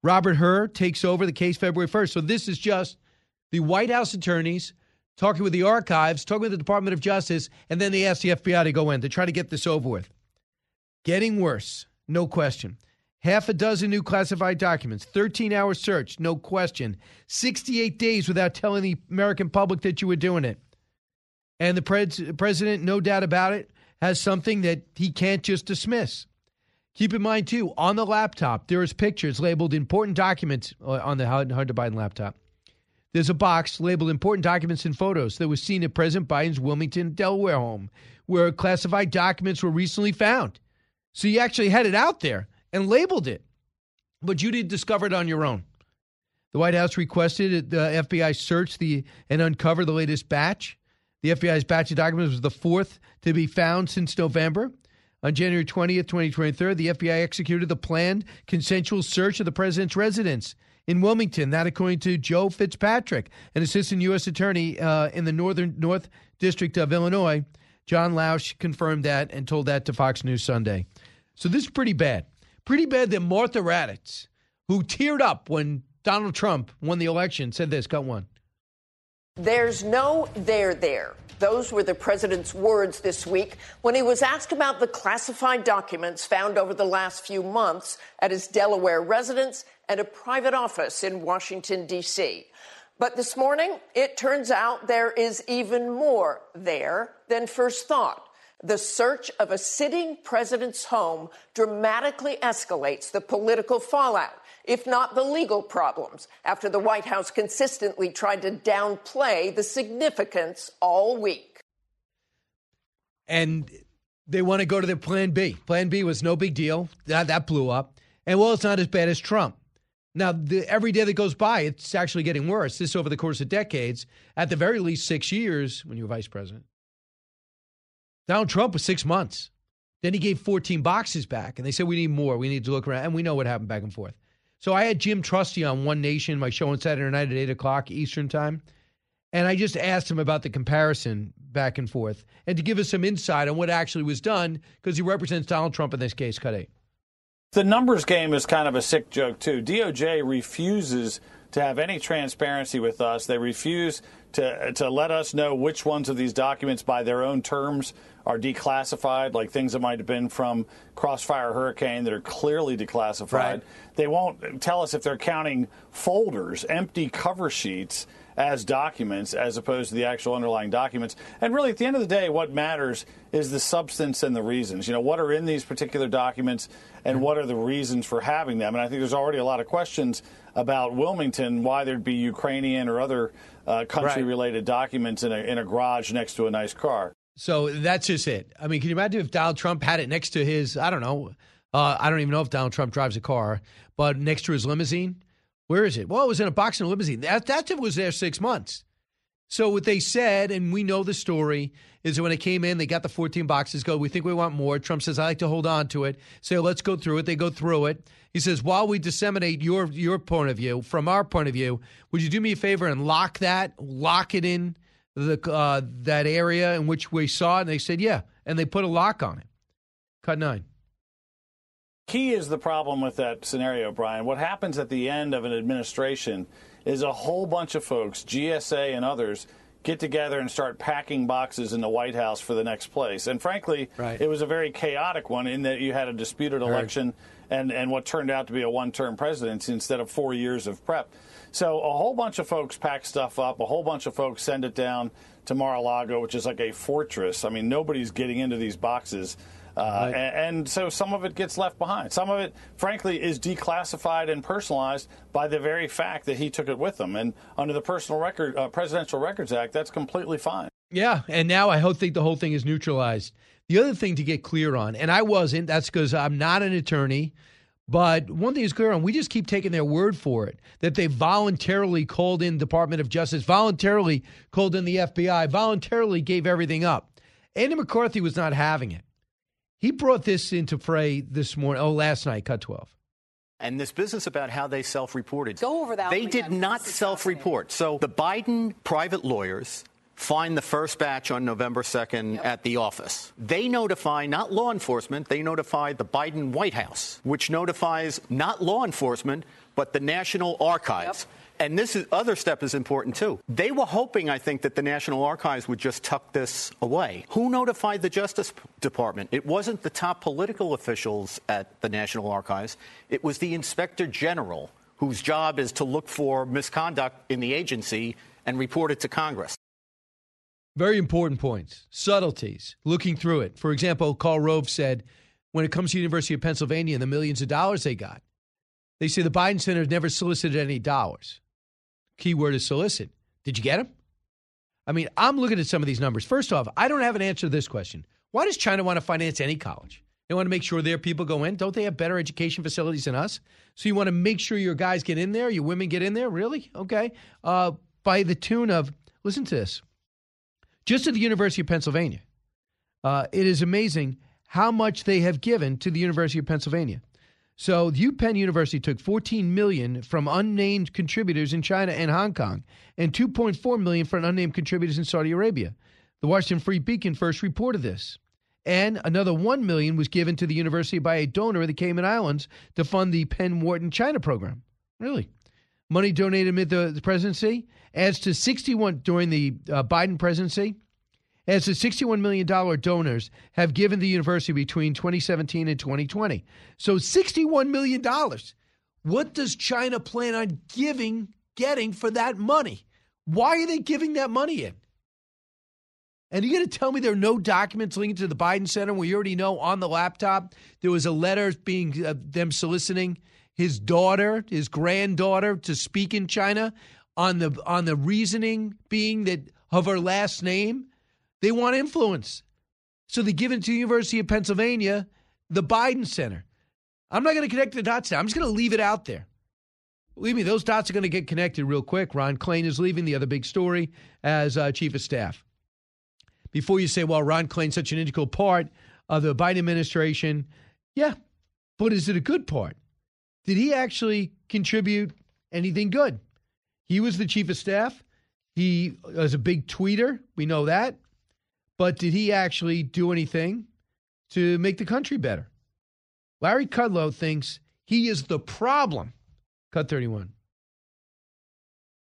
Robert Hur takes over the case February 1st. So this is just the White House attorneys talking with the archives, talking with the Department of Justice, and then they ask the FBI to go in to try to get this over with. Getting worse, no question. Half a dozen new classified documents, 13 hour search, no question. 68 days without telling the American public that you were doing it. And the pres- president, no doubt about it, has something that he can't just dismiss. Keep in mind, too, on the laptop, there is pictures labeled important documents uh, on the Hunter Biden laptop. There's a box labeled important documents and photos that was seen at President Biden's Wilmington, Delaware home, where classified documents were recently found. So you actually had it out there and labeled it, but you didn't discover it on your own. The White House requested the FBI search the and uncover the latest batch. The FBI's batch of documents was the fourth to be found since November. On January 20th, 2023, the FBI executed the planned consensual search of the president's residence in Wilmington. That, according to Joe Fitzpatrick, an assistant U.S. attorney uh, in the Northern North District of Illinois. John Lausch confirmed that and told that to Fox News Sunday. So this is pretty bad. Pretty bad that Martha Raddatz, who teared up when Donald Trump won the election, said this. Got one. There's no there there. Those were the president's words this week when he was asked about the classified documents found over the last few months at his Delaware residence and a private office in Washington, D.C. But this morning, it turns out there is even more there than first thought. The search of a sitting president's home dramatically escalates the political fallout, if not the legal problems, after the White House consistently tried to downplay the significance all week. And they want to go to their plan B. Plan B was no big deal. That, that blew up. And well, it's not as bad as Trump. Now, the, every day that goes by, it's actually getting worse. This over the course of decades, at the very least six years when you were vice president. Donald Trump was six months. Then he gave 14 boxes back, and they said, We need more. We need to look around. And we know what happened back and forth. So I had Jim Trusty on One Nation, my show on Saturday night at 8 o'clock Eastern Time. And I just asked him about the comparison back and forth and to give us some insight on what actually was done because he represents Donald Trump in this case, cut eight. The numbers game is kind of a sick joke, too. DOJ refuses to have any transparency with us. They refuse to, to let us know which ones of these documents, by their own terms, are declassified, like things that might have been from Crossfire Hurricane that are clearly declassified. Right. They won't tell us if they're counting folders, empty cover sheets as documents as opposed to the actual underlying documents. And really, at the end of the day, what matters is the substance and the reasons. You know, what are in these particular documents and what are the reasons for having them? And I think there's already a lot of questions about Wilmington, why there'd be Ukrainian or other uh, country related documents in a, in a garage next to a nice car. So that's just it. I mean, can you imagine if Donald Trump had it next to his, I don't know, uh, I don't even know if Donald Trump drives a car, but next to his limousine? Where is it? Well, it was in a box in a limousine. That, that was there six months. So what they said, and we know the story, is that when it came in, they got the 14 boxes. Go, we think we want more. Trump says, I like to hold on to it. Say, let's go through it. They go through it. He says, while we disseminate your your point of view, from our point of view, would you do me a favor and lock that, lock it in the uh, that area in which we saw it? And they said, yeah, and they put a lock on it. Cut nine. Key is the problem with that scenario, Brian. What happens at the end of an administration is a whole bunch of folks, GSA and others, get together and start packing boxes in the White House for the next place. And frankly, Right. it was a very chaotic one in that you had a disputed election and, and what turned out to be a one term presidency instead of four years of prep. So a whole bunch of folks pack stuff up, a whole bunch of folks send it down to Mar a Lago, which is like a fortress. I mean, nobody's getting into these boxes. Uh, and, and so some of it gets left behind. Some of it, frankly, is declassified and personalized by the very fact that he took it with him. And under the Personal Record uh, Presidential Records Act, that's completely fine. Yeah, and now I hope think the whole thing is neutralized. The other thing to get clear on, and I wasn't, that's because I'm not an attorney, but one thing is clear on, we just keep taking their word for it that they voluntarily called in Department of Justice, voluntarily called in the FBI, voluntarily gave everything up. Andy McCarthy was not having it. He brought this into fray this morning, oh, last night, cut 12. And this business about how they self reported. Go over that They did not self report. So the Biden private lawyers find the first batch on November 2nd at the office. They notify not law enforcement, they notify the Biden White House, which notifies not law enforcement, but the National Archives. And this is, other step is important too. They were hoping, I think, that the National Archives would just tuck this away. Who notified the Justice Department? It wasn't the top political officials at the National Archives. It was the Inspector General, whose job is to look for misconduct in the agency and report it to Congress. Very important points, subtleties, looking through it. For example, Karl Rove said when it comes to University of Pennsylvania and the millions of dollars they got, they say the Biden Center has never solicited any dollars. Key word is solicit. Did you get them? I mean, I'm looking at some of these numbers. First off, I don't have an answer to this question. Why does China want to finance any college? They want to make sure their people go in. Don't they have better education facilities than us? So you want to make sure your guys get in there, your women get in there? Really? Okay. Uh, by the tune of, listen to this. Just at the University of Pennsylvania, uh, it is amazing how much they have given to the University of Pennsylvania. So UPenn University took 14 million from unnamed contributors in China and Hong Kong, and 2.4 million from unnamed contributors in Saudi Arabia. The Washington Free Beacon first reported this. And another 1 million was given to the university by a donor of the Cayman Islands to fund the Penn Wharton China program. Really? Money donated amid the, the presidency adds to 61 during the uh, Biden presidency as the $61 million donors have given the university between 2017 and 2020. So $61 million. What does China plan on giving, getting for that money? Why are they giving that money in? And you're going to tell me there are no documents linked to the Biden Center you already know on the laptop there was a letter being uh, them soliciting his daughter, his granddaughter, to speak in China on the on the reasoning being that of her last name, they want influence, so they give it to the University of Pennsylvania, the Biden Center. I'm not going to connect the dots now. I'm just going to leave it out there. Believe me, those dots are going to get connected real quick. Ron Klain is leaving, the other big story, as uh, chief of staff before you say, well, Ron Klain's such an integral part of the Biden administration. Yeah, but is it a good part? Did he actually contribute anything good? He was the chief of staff. He was a big tweeter. We know that. But did he actually do anything to make the country better? Larry Kudlow thinks he is the problem. Cut 31.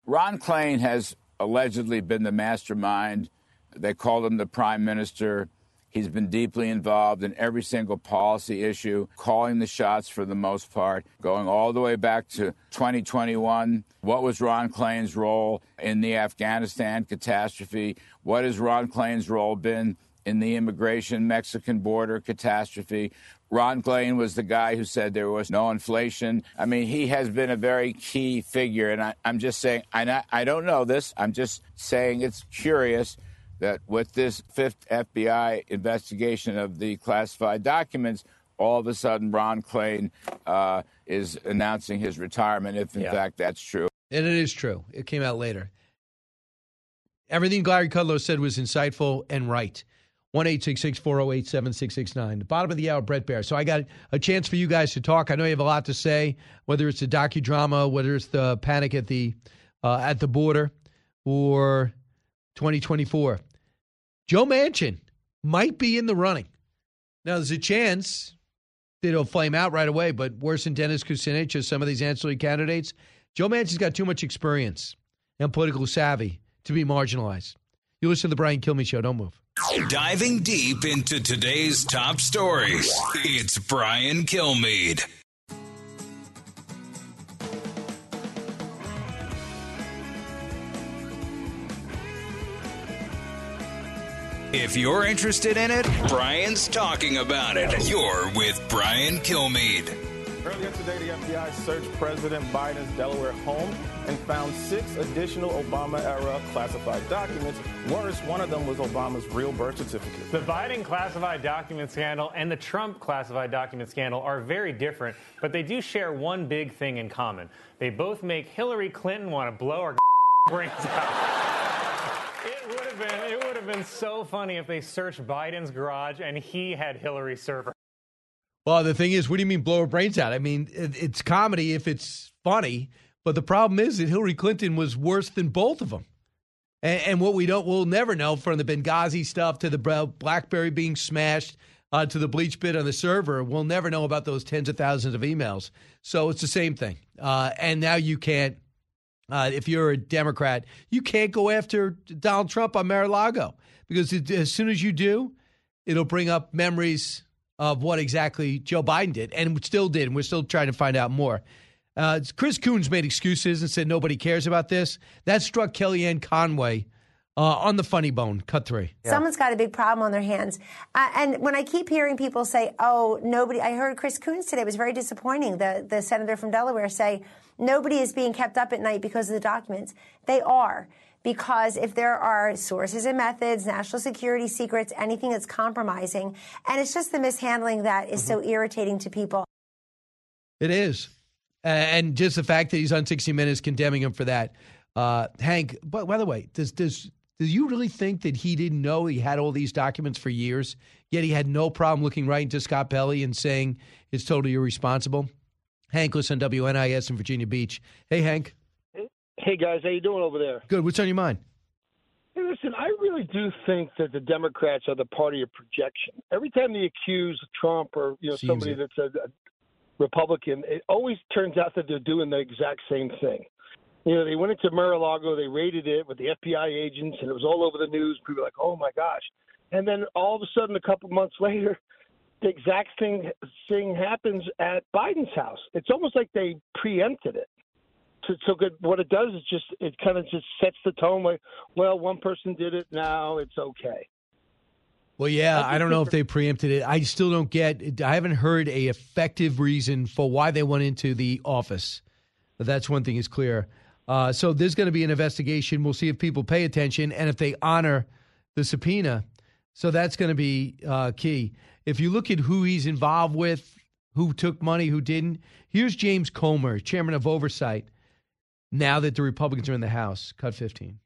Ron Klain has allegedly been the mastermind they called him the prime minister. He's been deeply involved in every single policy issue, calling the shots for the most part, going all the way back to 2021. What was Ron Klain's role in the Afghanistan catastrophe? What has Ron Klain's role been in the immigration Mexican border catastrophe? Ron Klain was the guy who said there was no inflation. I mean, he has been a very key figure. And I, am just saying, I, I don't know this. I'm just saying it's curious that with this fifth FBI investigation of the classified documents, all of a sudden Ron Klain uh, is announcing his retirement, if in yeah. fact that's true. And it is true. It came out later. Everything Larry Kudlow said was insightful and right. 1 408 7669. The bottom of the hour, Bret Baier. So I got a chance for you guys to talk. I know you have a lot to say, whether it's the docudrama, whether it's the panic at the uh, at the border, or 2024. Joe Manchin might be in the running. Now, there's a chance that he'll flame out right away, but worse than Dennis Kucinich or some of these ancillary candidates, Joe Manchin's got too much experience and political savvy to be marginalized. You listen to the Brian Kilmeade Show. Don't move. Diving deep into today's top stories, it's Brian Kilmeade. If you're interested in it, Brian's talking about it. You're with Brian Kilmeade. Earlier today, the FBI searched President Biden's Delaware home and found six additional Obama era classified documents. Worse, one of them was Obama's real birth certificate. The Biden classified document scandal and the Trump classified document scandal are very different, but they do share one big thing in common. They both make Hillary Clinton want to blow our brains out. It would have been it would have been so funny if they searched Biden's garage and he had Hillary's server. Well, the thing is, what do you mean blow her brains out? I mean, it, it's comedy if it's funny, but the problem is that Hillary Clinton was worse than both of them. And, and what we don't, we'll never know from the Benghazi stuff to the BlackBerry being smashed uh, to the BleachBit on the server, we'll never know about those tens of thousands of emails. So it's the same thing. Uh, and now you can't uh, if you're a Democrat, you can't go after Donald Trump on Mar-a-Lago because it, as soon as you do, it'll bring up memories of what exactly Joe Biden did and still did. And we're still trying to find out more. Uh, Chris Coons made excuses and said nobody cares about this. That struck Kellyanne Conway Uh, on the funny bone, cut three. Someone's got a big problem on their hands. Uh, and when I keep hearing people say, oh, nobody, I heard Chris Coons today, it was very disappointing, the, the senator from Delaware say, nobody is being kept up at night because of the documents. They are. Because if there are sources and methods, national security secrets, anything that's compromising, and it's just the mishandling that is so irritating to people. It is. And just the fact that he's on 60 Minutes condemning him for that. Uh, Hank, but by the way, does, does, do you really think that he didn't know he had all these documents for years, yet he had no problem looking right into Scott Pelley and saying it's totally irresponsible? Hank, listen on WNIS in Virginia Beach. Hey, Hank. Hey guys, how you doing over there? Good. What's on your mind? Hey, listen, I really do think that the Democrats are the party of projection. Every time they accuse Trump or you know Seems somebody it. that's a, a Republican, it always turns out that they're doing the exact same thing. You know, they went into Mar-a-Lago, they raided it with the FBI agents, and it was all over the news. People were like, "Oh my gosh!" And then all of a sudden, a couple months later, the exact thing thing happens at Biden's house. It's almost like they preempted it. So, so good. What it does is just it kind of just sets the tone. Like, well, one person did it, now it's okay. Well, yeah, I don't know if they preempted it. I still don't get. I haven't heard a effective reason for why they went into the office. But that's one thing is clear. Uh, so there's going to be an investigation. We'll see if people pay attention and if they honor the subpoena. So that's going to be uh, key. If you look at who he's involved with, who took money, who didn't. Here's James Comer, chairman of oversight. Now that the Republicans are in the House, cut 15.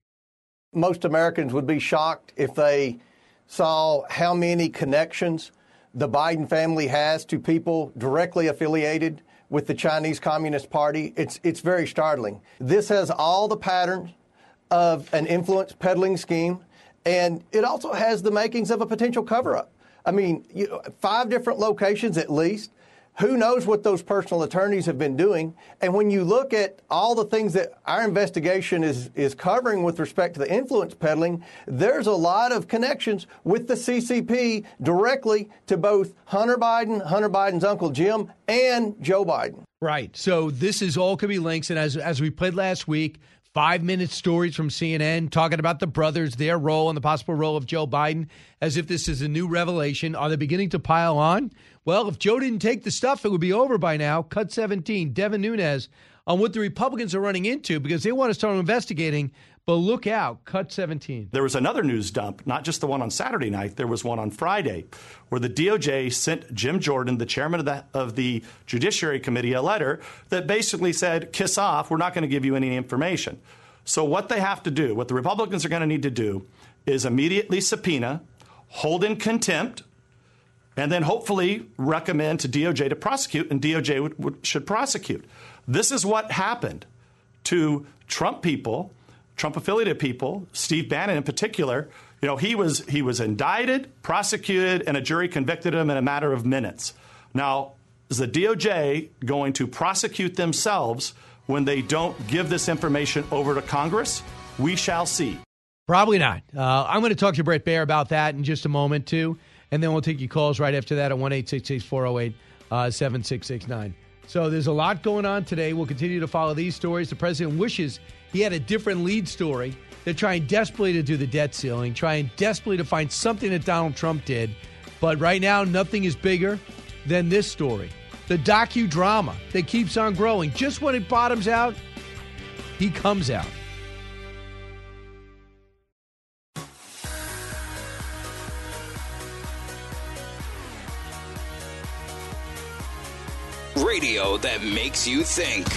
most Americans would be shocked if they saw how many connections the Biden family has to people directly affiliated with the Chinese Communist Party. It's, it's very startling. This has all the patterns of an influence peddling scheme, and it also has the makings of a potential cover up. I mean, you five different locations at least. Who knows what those personal attorneys have been doing? And when you look at all the things that our investigation is, is covering with respect to the influence peddling, there's a lot of connections with the CCP directly to both Hunter Biden, Hunter Biden's uncle Jim, and Joe Biden. Right. So this is all could be links, and as as we played last week, five minute stories from CNN talking about the brothers, their role, and the possible role of Joe Biden, as if this is a new revelation. Are they beginning to pile on? Well, if Joe didn't take the stuff, it would be over by now. Cut 17, Devin Nunes on what the Republicans are running into because they want to start investigating. But look out, cut 17. There was another news dump, not just the one on Saturday night. There was one on Friday, where the DOJ sent Jim Jordan, the chairman of the of the Judiciary Committee, a letter that basically said, "Kiss off. We're not going to give you any information." So what they have to do, what the Republicans are going to need to do, is immediately subpoena, hold in contempt, and then hopefully recommend to DOJ to prosecute, and DOJ would, would, should prosecute. This is what happened to Trump people, Trump affiliated people, Steve Bannon in particular. You know, he was he was indicted, prosecuted, and a jury convicted him in a matter of minutes. Now, is the DOJ going to prosecute themselves when they don't give this information over to Congress? We shall see. Probably not. Uh, I'm going to talk to Bret Baier about that in just a moment, too. And then we'll take your calls right after that at 1 408 7669. So there's a lot going on today. We'll continue to follow these stories. The president wishes he had a different lead story. They're trying desperately to do the debt ceiling, trying desperately to find something that Donald Trump did. But right now, nothing is bigger than this story. The docudrama that keeps on growing. Just when it bottoms out, he comes out. Radio that makes you think.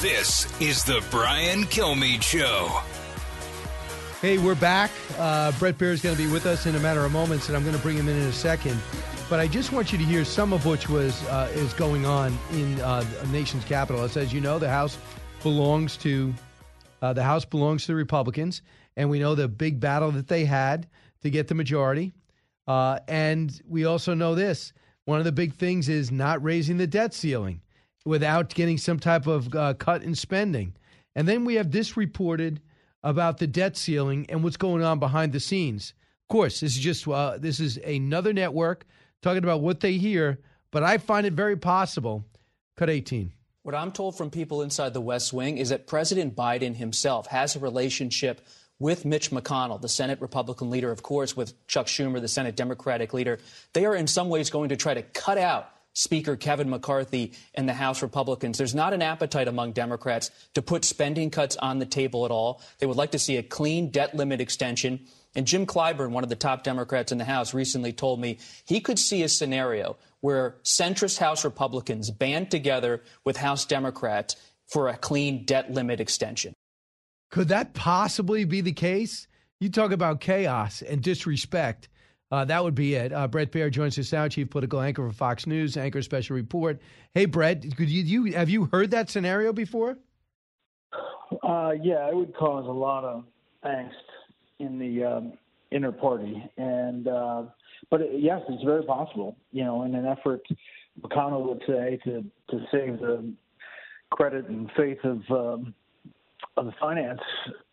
This is the Brian Kilmeade Show. Hey, we're back. Uh, Bret Baier is going to be with us in a matter of moments, and I'm going to bring him in in a second. But I just want you to hear some of which was uh, is going on in uh, the nation's capital. As you know, the House belongs to uh, the House belongs to the Republicans, and we know the big battle that they had to get the majority. Uh, and we also know this: one of the big things is not raising the debt ceiling without getting some type of uh, cut in spending. And then we have this reported about the debt ceiling and what's going on behind the scenes. Of course, this is just uh, this is another network talking about what they hear, but I find it very possible. Cut 18. What I'm told from people inside the West Wing is that President Biden himself has a relationship with Mitch McConnell, the Senate Republican leader, of course, with Chuck Schumer, the Senate Democratic leader. They are in some ways going to try to cut out Speaker Kevin McCarthy and the House Republicans. There's not an appetite among Democrats to put spending cuts on the table at all. They would like to see a clean debt limit extension. And Jim Clyburn, one of the top Democrats in the House, recently told me he could see a scenario where centrist House Republicans band together with House Democrats for a clean debt limit extension. Could that possibly be the case? You talk about chaos and disrespect. Uh, that would be it. Uh, Bret Baier joins us now, chief political anchor for Fox News, anchor special report. Hey, Bret, could you, you have you heard that scenario before? Uh, yeah, it would cause a lot of angst in the um, inner party, and uh, but it, yes, it's very possible. You know, in an effort, McConnell would say to to save the credit and faith of um, of the finance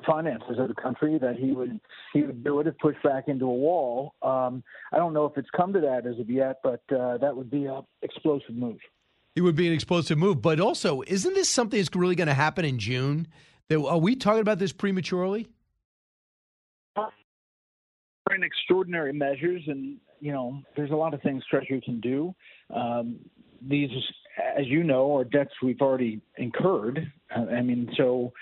finances of the country that he would he would do it if pushed back into a wall. Um, I don't know if it's come to that as of yet, but uh, that would be a explosive move. It would be an explosive move, but also, isn't this something that's really going to happen in June? That are we talking about this prematurely? In extraordinary measures, and you know, there's a lot of things Treasury can do. Um, these, as you know, are debts we've already incurred. I mean, so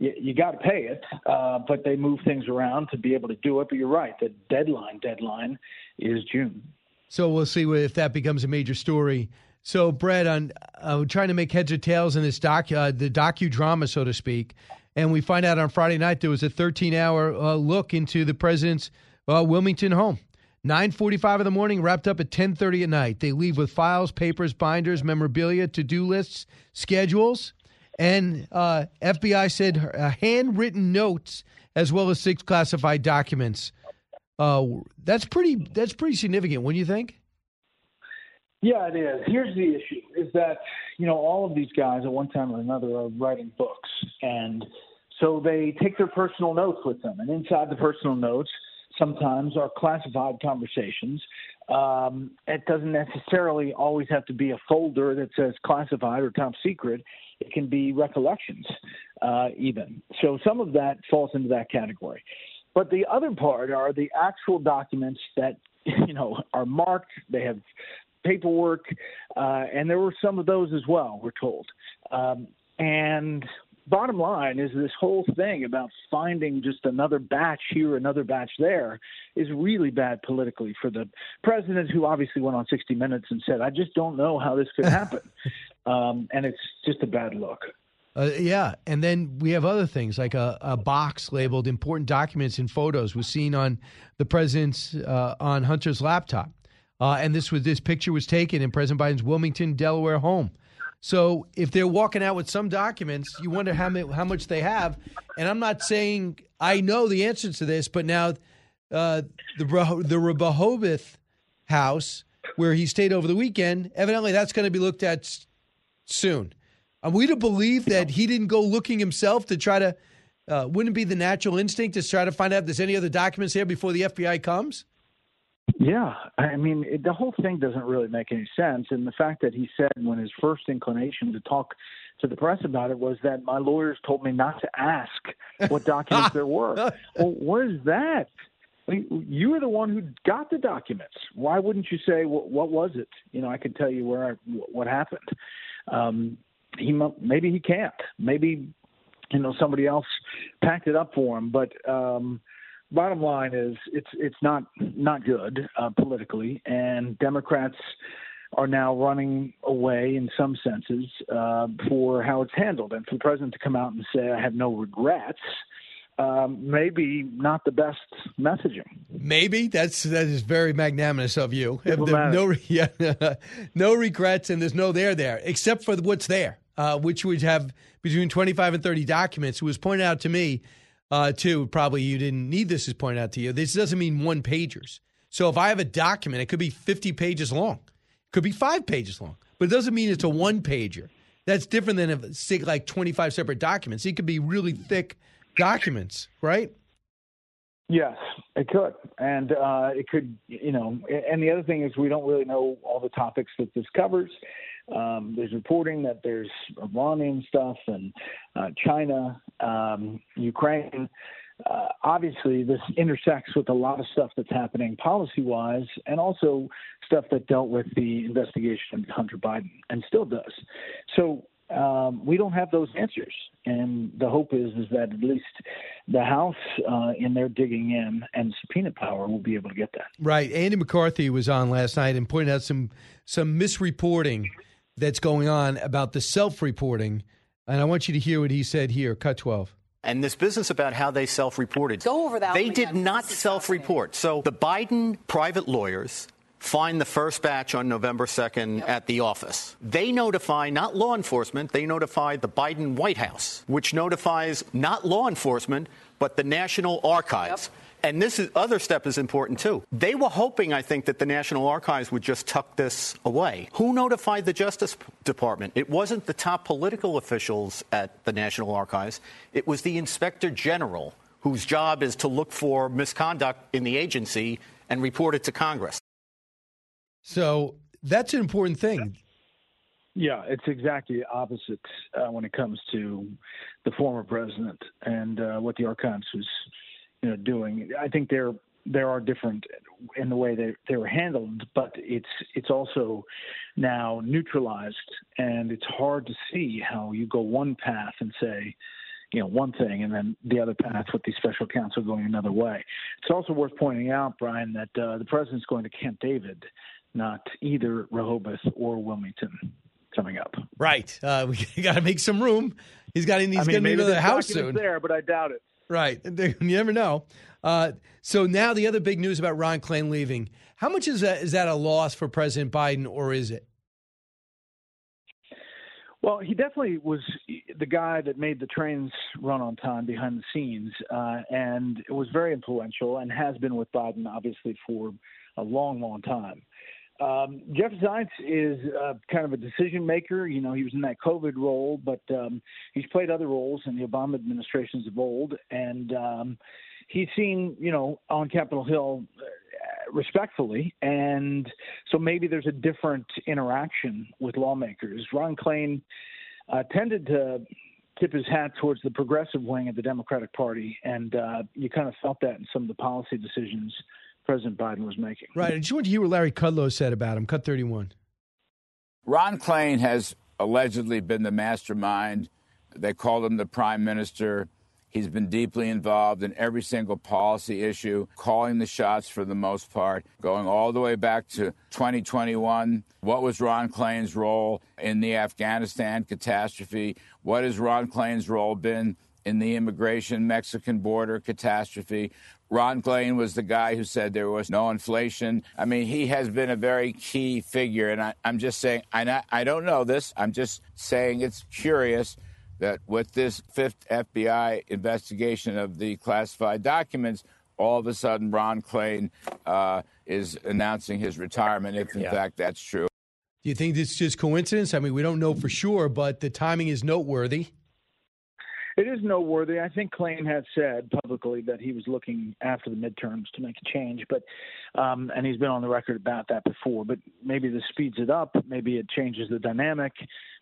you, you got to pay it, uh, but they move things around to be able to do it. But you're right, the deadline deadline is June. So we'll see if that becomes a major story. So, Bret, on uh, trying to make heads or tails in this doc, uh, the docudrama, so to speak, and we find out on Friday night there was a 13-hour uh, look into the president's uh, Wilmington home. 9:45 in the morning, wrapped up at 10:30 at night. They leave with files, papers, binders, memorabilia, to-do lists, schedules, and uh, FBI said uh, handwritten notes as well as six classified documents. Uh, that's pretty. That's pretty significant, wouldn't you think? Yeah, it is. Here's the issue: is that you know all of these guys at one time or another are writing books, and so they take their personal notes with them, and inside the personal notes sometimes are classified conversations. Um, it doesn't necessarily always have to be a folder that says classified or top secret. It can be recollections, uh, even. So some of that falls into that category. But the other part are the actual documents that you know are marked. They have paperwork, uh, and there were some of those as well. We're told, um, and bottom line is this whole thing about finding just another batch here, another batch there, is really bad politically for the president, who obviously went on 60 Minutes and said, "I just don't know how this could happen," um, and it's just a bad look. Uh, yeah, and then we have other things like a, a, box labeled "important documents and photos" was seen on the president's uh, on Hunter's laptop, uh, and this was this picture was taken in President Biden's Wilmington, Delaware home. So if they're walking out with some documents, you wonder how many, how much they have. And I'm not saying I know the answer to this, but now uh, the the Rehoboth house where he stayed over the weekend, evidently that's going to be looked at soon. Are we to believe that he didn't go looking himself to try to? Uh, wouldn't it be the natural instinct to try to find out if there's any other documents here before the FBI comes? Yeah, I mean, it, the whole thing doesn't really make any sense. And the fact that he said when his first inclination to talk to the press about it was that my lawyers told me not to ask what documents there were. Well, what is that? I mean, you were the one who got the documents. Why wouldn't you say what, what was it? You know, I could tell you where I, what happened. Um, he maybe he can't. Maybe you know somebody else packed it up for him. But um, bottom line is it's it's not not good uh, politically, and Democrats are now running away in some senses uh, for how it's handled, and for the president to come out and say I have no regrets. Um, maybe not the best messaging. Maybe that's that is very magnanimous of you. No, yeah, no regrets, and there's no there there, except for what's there, uh, which would have between 25 and 30 documents. It was pointed out to me uh, too. Probably you didn't need this Is pointed out to you. This doesn't mean one pagers. So if I have a document, it could be 50 pages long, it could be five pages long, but it doesn't mean it's a one pager. That's different than if like 25 separate documents. It could be really thick documents, right? Yes, it could, and uh, it could, you know. And the other thing is, we don't really know all the topics that this covers. Um, there's reporting that there's Iranian stuff and uh, China, um, Ukraine. uh, obviously this intersects with a lot of stuff that's happening policy wise and also stuff that dealt with the investigation of Hunter Biden and still does. So um, we don't have those answers, and the hope is is that at least the House, uh, in their digging in and subpoena power, will be able to get that. Right. Andy McCarthy was on last night and pointed out some some misreporting that's going on about the self-reporting, and I want you to hear what he said here. Cut twelve. And this business about how they self reported. Go over that. They did not self report. So the Biden private lawyers find the first batch on November 2nd yep. at the office. They notify not law enforcement, they notify the Biden White House, which notifies not law enforcement, but the National Archives. Yep. And this is, other step is important too. They were hoping, I think, that the National Archives would just tuck this away. Who notified the Justice Department? It wasn't the top political officials at the National Archives. It was the Inspector General, whose job is to look for misconduct in the agency and report it to Congress. So that's an important thing. Yeah, it's exactly opposite uh, when it comes to the former president and uh, what the archives was, you know, doing. I think there there are different in the way they they were handled, but it's it's also now neutralized, and it's hard to see how you go one path and say, you know, one thing, and then the other path with the special counsel going another way. It's also worth pointing out, Brian, that uh, the president's going to Camp David not either Rehoboth or Wilmington coming up. Right. Uh, we got to make some room. He's got. He's going to be the house soon. There, but I doubt it. Right. You never know. Uh, so now the other big news about Ron Klain leaving. How much is that? Is that a loss for President Biden, or is it? Well, he definitely was the guy that made the trains run on time behind the scenes, uh, and it was very influential and has been with Biden, obviously, for a long, long time. Um, Jeff Zients is uh, kind of a decision maker. You know, he was in that COVID role, but um, he's played other roles in the Obama administrations of old, and um, he's seen, you know, on Capitol Hill uh, respectfully, and so maybe there's a different interaction with lawmakers. Ron Klain uh, tended to tip his hat towards the progressive wing of the Democratic Party, and uh, you kind of felt that in some of the policy decisions President Biden was making. Right. I just want to hear what Larry Kudlow said about him. Cut 31. Ron Klain has allegedly been the mastermind. They called him the prime minister. He's been deeply involved in every single policy issue, calling the shots for the most part, going all the way back to 2021. What was Ron Klain's role in the Afghanistan catastrophe? What has Ron Klain's role been in the immigration Mexican border catastrophe? Ron Klain was the guy who said there was no inflation. I mean, he has been a very key figure. And I, am just saying, I, not, I don't know this. I'm just saying it's curious that with this fifth FBI investigation of the classified documents, all of a sudden Ron Klain uh, is announcing his retirement, if in yeah. fact that's true. Do you think this is just coincidence? I mean, we don't know for sure, but the timing is noteworthy. It is noteworthy. I think Klain has said publicly that he was looking after the midterms to make a change, but um, and he's been on the record about that before. But maybe this speeds it up. Maybe it changes the dynamic.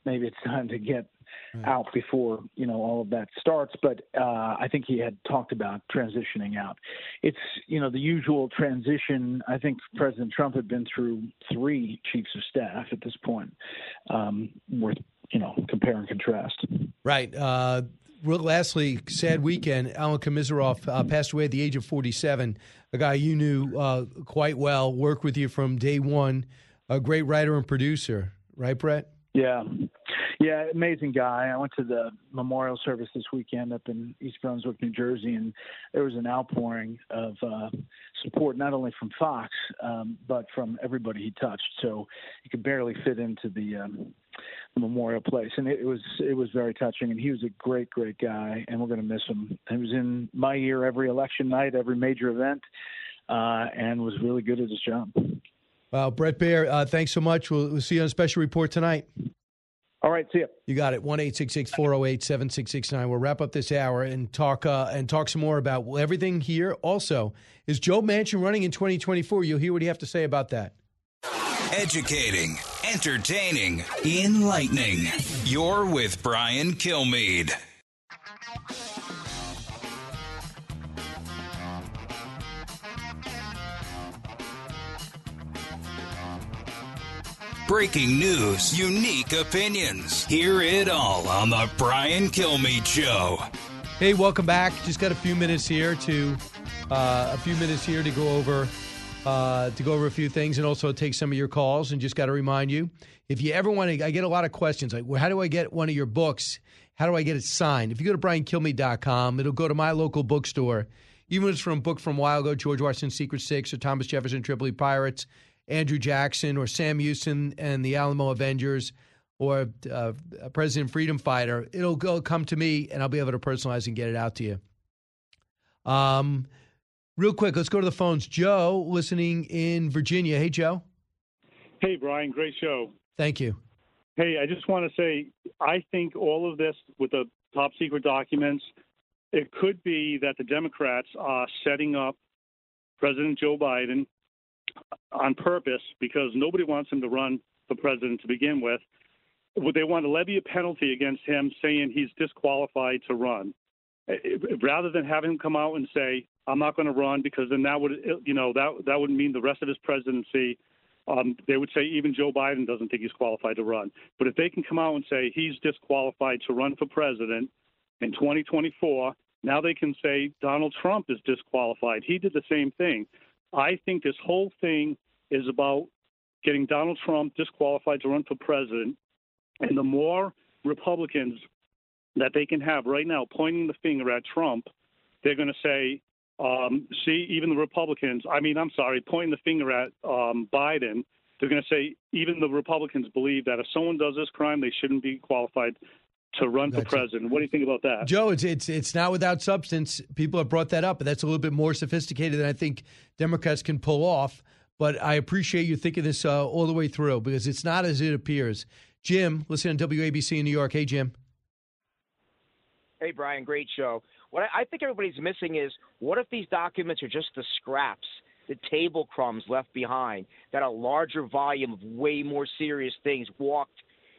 Maybe it's time to get mm. out before you know all of that starts. But uh, I think he had talked about transitioning out. It's you know the usual transition. I think President Trump had been through three chiefs of staff at this point. Um, worth you know compare and contrast. Right. Uh, lastly, sad weekend. Alan Komisarow uh, passed away at the age of 47. A guy you knew uh, quite well, worked with you from day one. A great writer and producer, right, Bret? Yeah, yeah, amazing guy. I went to the memorial service this weekend up in East Brunswick, New Jersey, and there was an outpouring of uh, support not only from Fox um, but from everybody he touched. So he could barely fit into the um, memorial place, and it, it was it was very touching. And he was a great, great guy, and we're going to miss him. He was in my ear every election night, every major event, uh, and was really good at his job. Well, Bret Baier, uh, thanks so much. We'll, we'll see you on a special report tonight. All right, see you. You got it. One eight six six four zero oh eight seven six six nine. We'll wrap up this hour and talk uh, and talk some more about everything here. Also, is Joe Manchin running in 2024? You'll hear what he have to say about that. Educating, entertaining, enlightening. You're with Brian Kilmeade. Breaking news, unique opinions. Hear it all on The Brian Kilmeade Show. Hey, welcome back. Just got a few minutes here to uh, a few minutes here to go over uh, to go over a few things and also take some of your calls. And just got to remind you, if you ever want to, I get a lot of questions like, well, how do I get one of your books? How do I get it signed? If you go to briankilmeade.com, it'll go to my local bookstore. Even if it's from a book from a while ago, George Washington's Secret Six or Thomas Jefferson Tripoli Pirates, Andrew Jackson or Sam Houston and the Alamo Avengers or uh, President Freedom Fighter, it'll go come to me and I'll be able to personalize and get it out to you. Um, real quick, let's go to the phones. Joe, listening in Virginia. Hey, Joe. Hey, Brian, great show. Thank you. Hey, I just want to say I think all of this with the top secret documents, it could be that the Democrats are setting up President Joe Biden on purpose because nobody wants him to run for president to begin with. Would they want to levy a penalty against him saying he's disqualified to run? Eh, rather than having him come out and say, I'm not going to run because then that would, you know, that that would mean the rest of his presidency. Um, they would say even Joe Biden doesn't think he's qualified to run. But if they can come out and say he's disqualified to run for president in 2024, now they can say Donald Trump is disqualified. He did the same thing. I think this whole thing is about getting Donald Trump disqualified to run for president. And the more Republicans that they can have right now pointing the finger at Trump, they're going to say, um, see, even the Republicans, I mean, I'm sorry, pointing the finger at um, Biden, they're going to say even the Republicans believe that if someone does this crime, they shouldn't be qualified to run for president. What do you think about that? Joe, it's it's it's not without substance. People have brought that up, but that's a little bit more sophisticated than I think Democrats can pull off. But I appreciate you thinking this uh, all the way through because it's not as it appears. Jim, listen on WABC in New York. Hey, Jim. Hey, Brian, great show. What I think everybody's missing is what if these documents are just the scraps, the table crumbs left behind, that a larger volume of way more serious things walked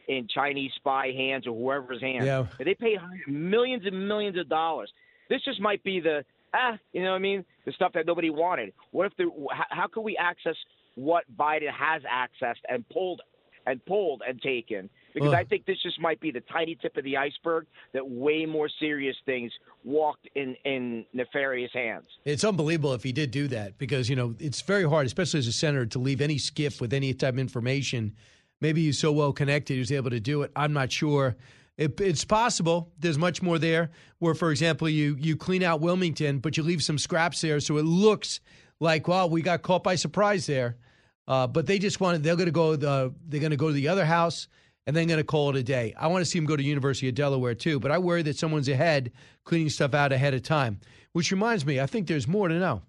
in Chinese spy hands or whoever's hands. Yeah. They paid millions and millions of dollars. This just might be the ah, you know what I mean? The stuff that nobody wanted. What if the how could we access what Biden has accessed and pulled and pulled and taken? Because Ugh. I think this just might be the tiny tip of the iceberg that way more serious things walked in in nefarious hands. It's unbelievable if he did do that because, you know, it's very hard, especially as a senator, to leave any SCIF with any type of information. Maybe he's so well connected, he was able to do it. I'm not sure. It, it's possible. There's much more there. Where, for example, you you clean out Wilmington, but you leave some scraps there, so it looks like, well, we got caught by surprise there. Uh, but they just wanted. They're going to go. The, they're going to go to the other house, and then going to call it a day. I want to see them go to University of Delaware too. But I worry that someone's ahead, cleaning stuff out ahead of time. Which reminds me, I think there's more to know.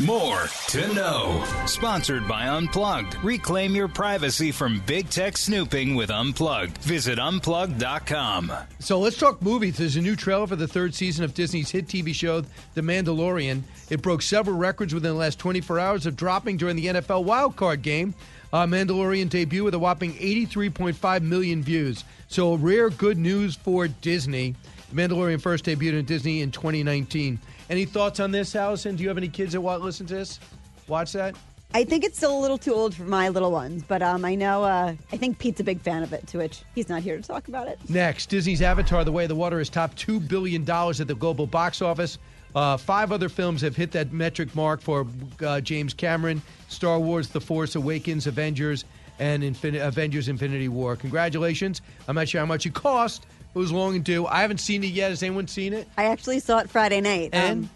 More to know. Sponsored by Unplugged. Reclaim your privacy from big tech snooping with Unplugged. Visit unplugged.com. So let's talk movies. There's a new trailer for the third season of Disney's hit TV show, The Mandalorian. It broke several records within the last 24 hours of dropping during the NFL wildcard game. Uh, Mandalorian debut with a whopping 83.5 million views. So rare good news for Disney. The Mandalorian first debuted in Disney in 2019. Any thoughts on this, Allison? Do you have any kids that want to listen to this? Watch that? I think it's still a little too old for my little ones, but um, I know uh, I think Pete's a big fan of it. To which he's not here to talk about it. Next, Disney's Avatar: The Way of the Water has topped two billion dollars at the global box office. Uh, five other films have hit that metric mark for uh, James Cameron: Star Wars: The Force Awakens, Avengers, and Infin- Avengers: Infinity War. Congratulations! I'm not sure how much it cost. It was long and due. I haven't seen it yet. Has anyone seen it? I actually saw it Friday night. And? Um,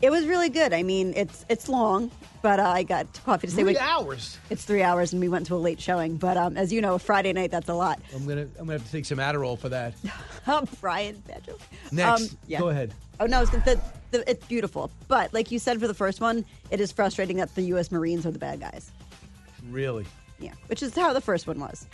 it was really good. I mean, it's it's long, but uh, I got coffee to stay Three hours. It's three hours, and we went to a late showing. But um, as you know, a Friday night that's a lot. I'm gonna I'm gonna have to take some Adderall for that. Um, Brian, bad joke. Next, Um, yeah. go ahead. Oh no, it's, the, the, it's beautiful. But like you said for the first one, it is frustrating that the U.S. Marines are the bad guys. Really? Yeah, which is how the first one was.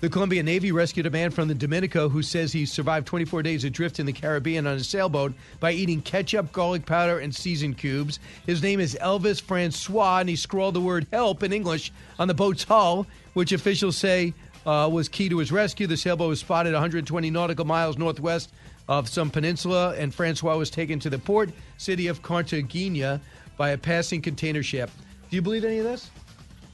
The Colombian Navy rescued a man from the Dominica who says he survived 24 days adrift in the Caribbean on a sailboat by eating ketchup, garlic powder, and season cubes. His name is Elvis Francois, and he scrawled the word help in English on the boat's hull, which officials say uh, was key to his rescue. The sailboat was spotted 120 nautical miles northwest of some peninsula, and Francois was taken to the port city of Cartagena by a passing container ship. Do you believe any of this?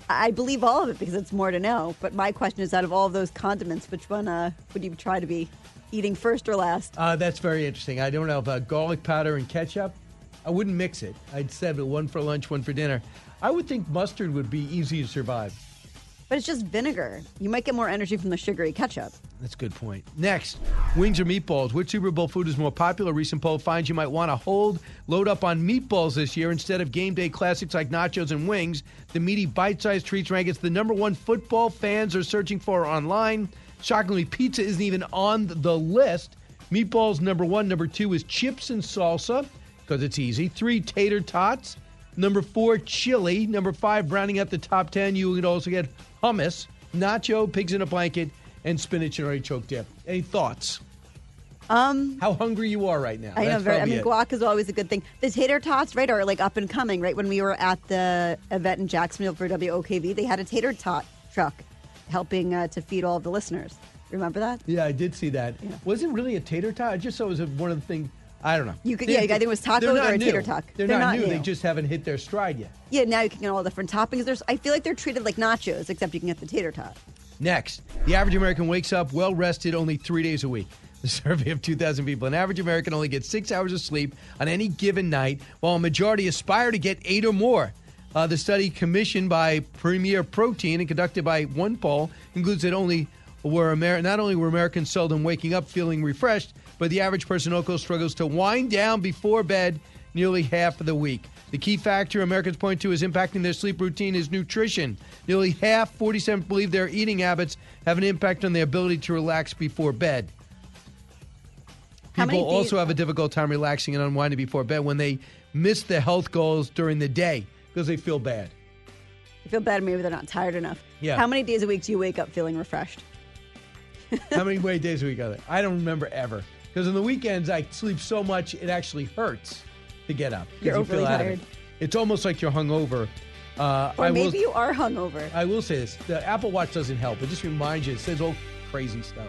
I believe all of it because it's more to know. But my question is, out of all of those condiments, which one uh, would you try to be eating first or last? Uh, that's very interesting. I don't know about garlic powder and ketchup. I wouldn't mix it. I'd save it one for lunch, one for dinner. I would think mustard would be easy to survive. But it's just vinegar. You might get more energy from the sugary ketchup. That's a good point. Next, wings or meatballs? Which Super Bowl food is more popular? Recent poll finds you might want to hold, load up on meatballs this year instead of game day classics like nachos and wings. The meaty, bite sized treats rank as the number one football fans are searching for online. Shockingly, pizza isn't even on the list. Meatballs number one. Number two is chips and salsa because it's easy. Three, tater tots. Number four, chili. Number five, rounding out the top 10, you would also get hummus, nacho, pigs in a blanket, and spinach and artichoke dip. Any thoughts? Um, How hungry you are right now? I know. Very, I mean, it. guac is always a good thing. The tater tots, right, are like up and coming. Right when we were at the event in Jacksonville for WOKV, they had a tater tot truck helping uh, to feed all of the listeners. Remember that? Yeah, I did see that. Was it really a tater tot? I just saw it was a, one of the things. I don't know. You could- yeah, I think it was tacos or a new. tater tot. They're, They're not, not new. They just haven't hit their stride yet. Yeah, now you can get all the different toppings. There's, I feel like they're treated like nachos, except you can get the tater tot. Next, the average American wakes up well rested only three days a week. The survey of 2,000 people. An average American only gets six hours of sleep on any given night, while a majority aspire to get eight or more. Uh, the study, commissioned by Premier Protein and conducted by OnePoll, concludes that only were Amer- not only were Americans seldom waking up feeling refreshed, but the average person also struggles to wind down before bed nearly half of the week. The key factor Americans point to is impacting their sleep routine is nutrition. Nearly half, 47, believe their eating habits have an impact on their ability to relax before bed. People also have a difficult time relaxing and unwinding before bed when they miss the health goals during the day because they feel bad. I feel bad. Maybe they're not tired enough. Yeah. How many days a week do you wake up feeling refreshed? How many days a week are there? I don't remember ever. Because on the weekends, I sleep so much, it actually hurts to get up. You're you feel overly out of it. tired. It's almost like you're hungover. Uh, Or I will- maybe you are hungover. I will say this: the Apple Watch doesn't help. It just reminds you. It says all crazy stuff.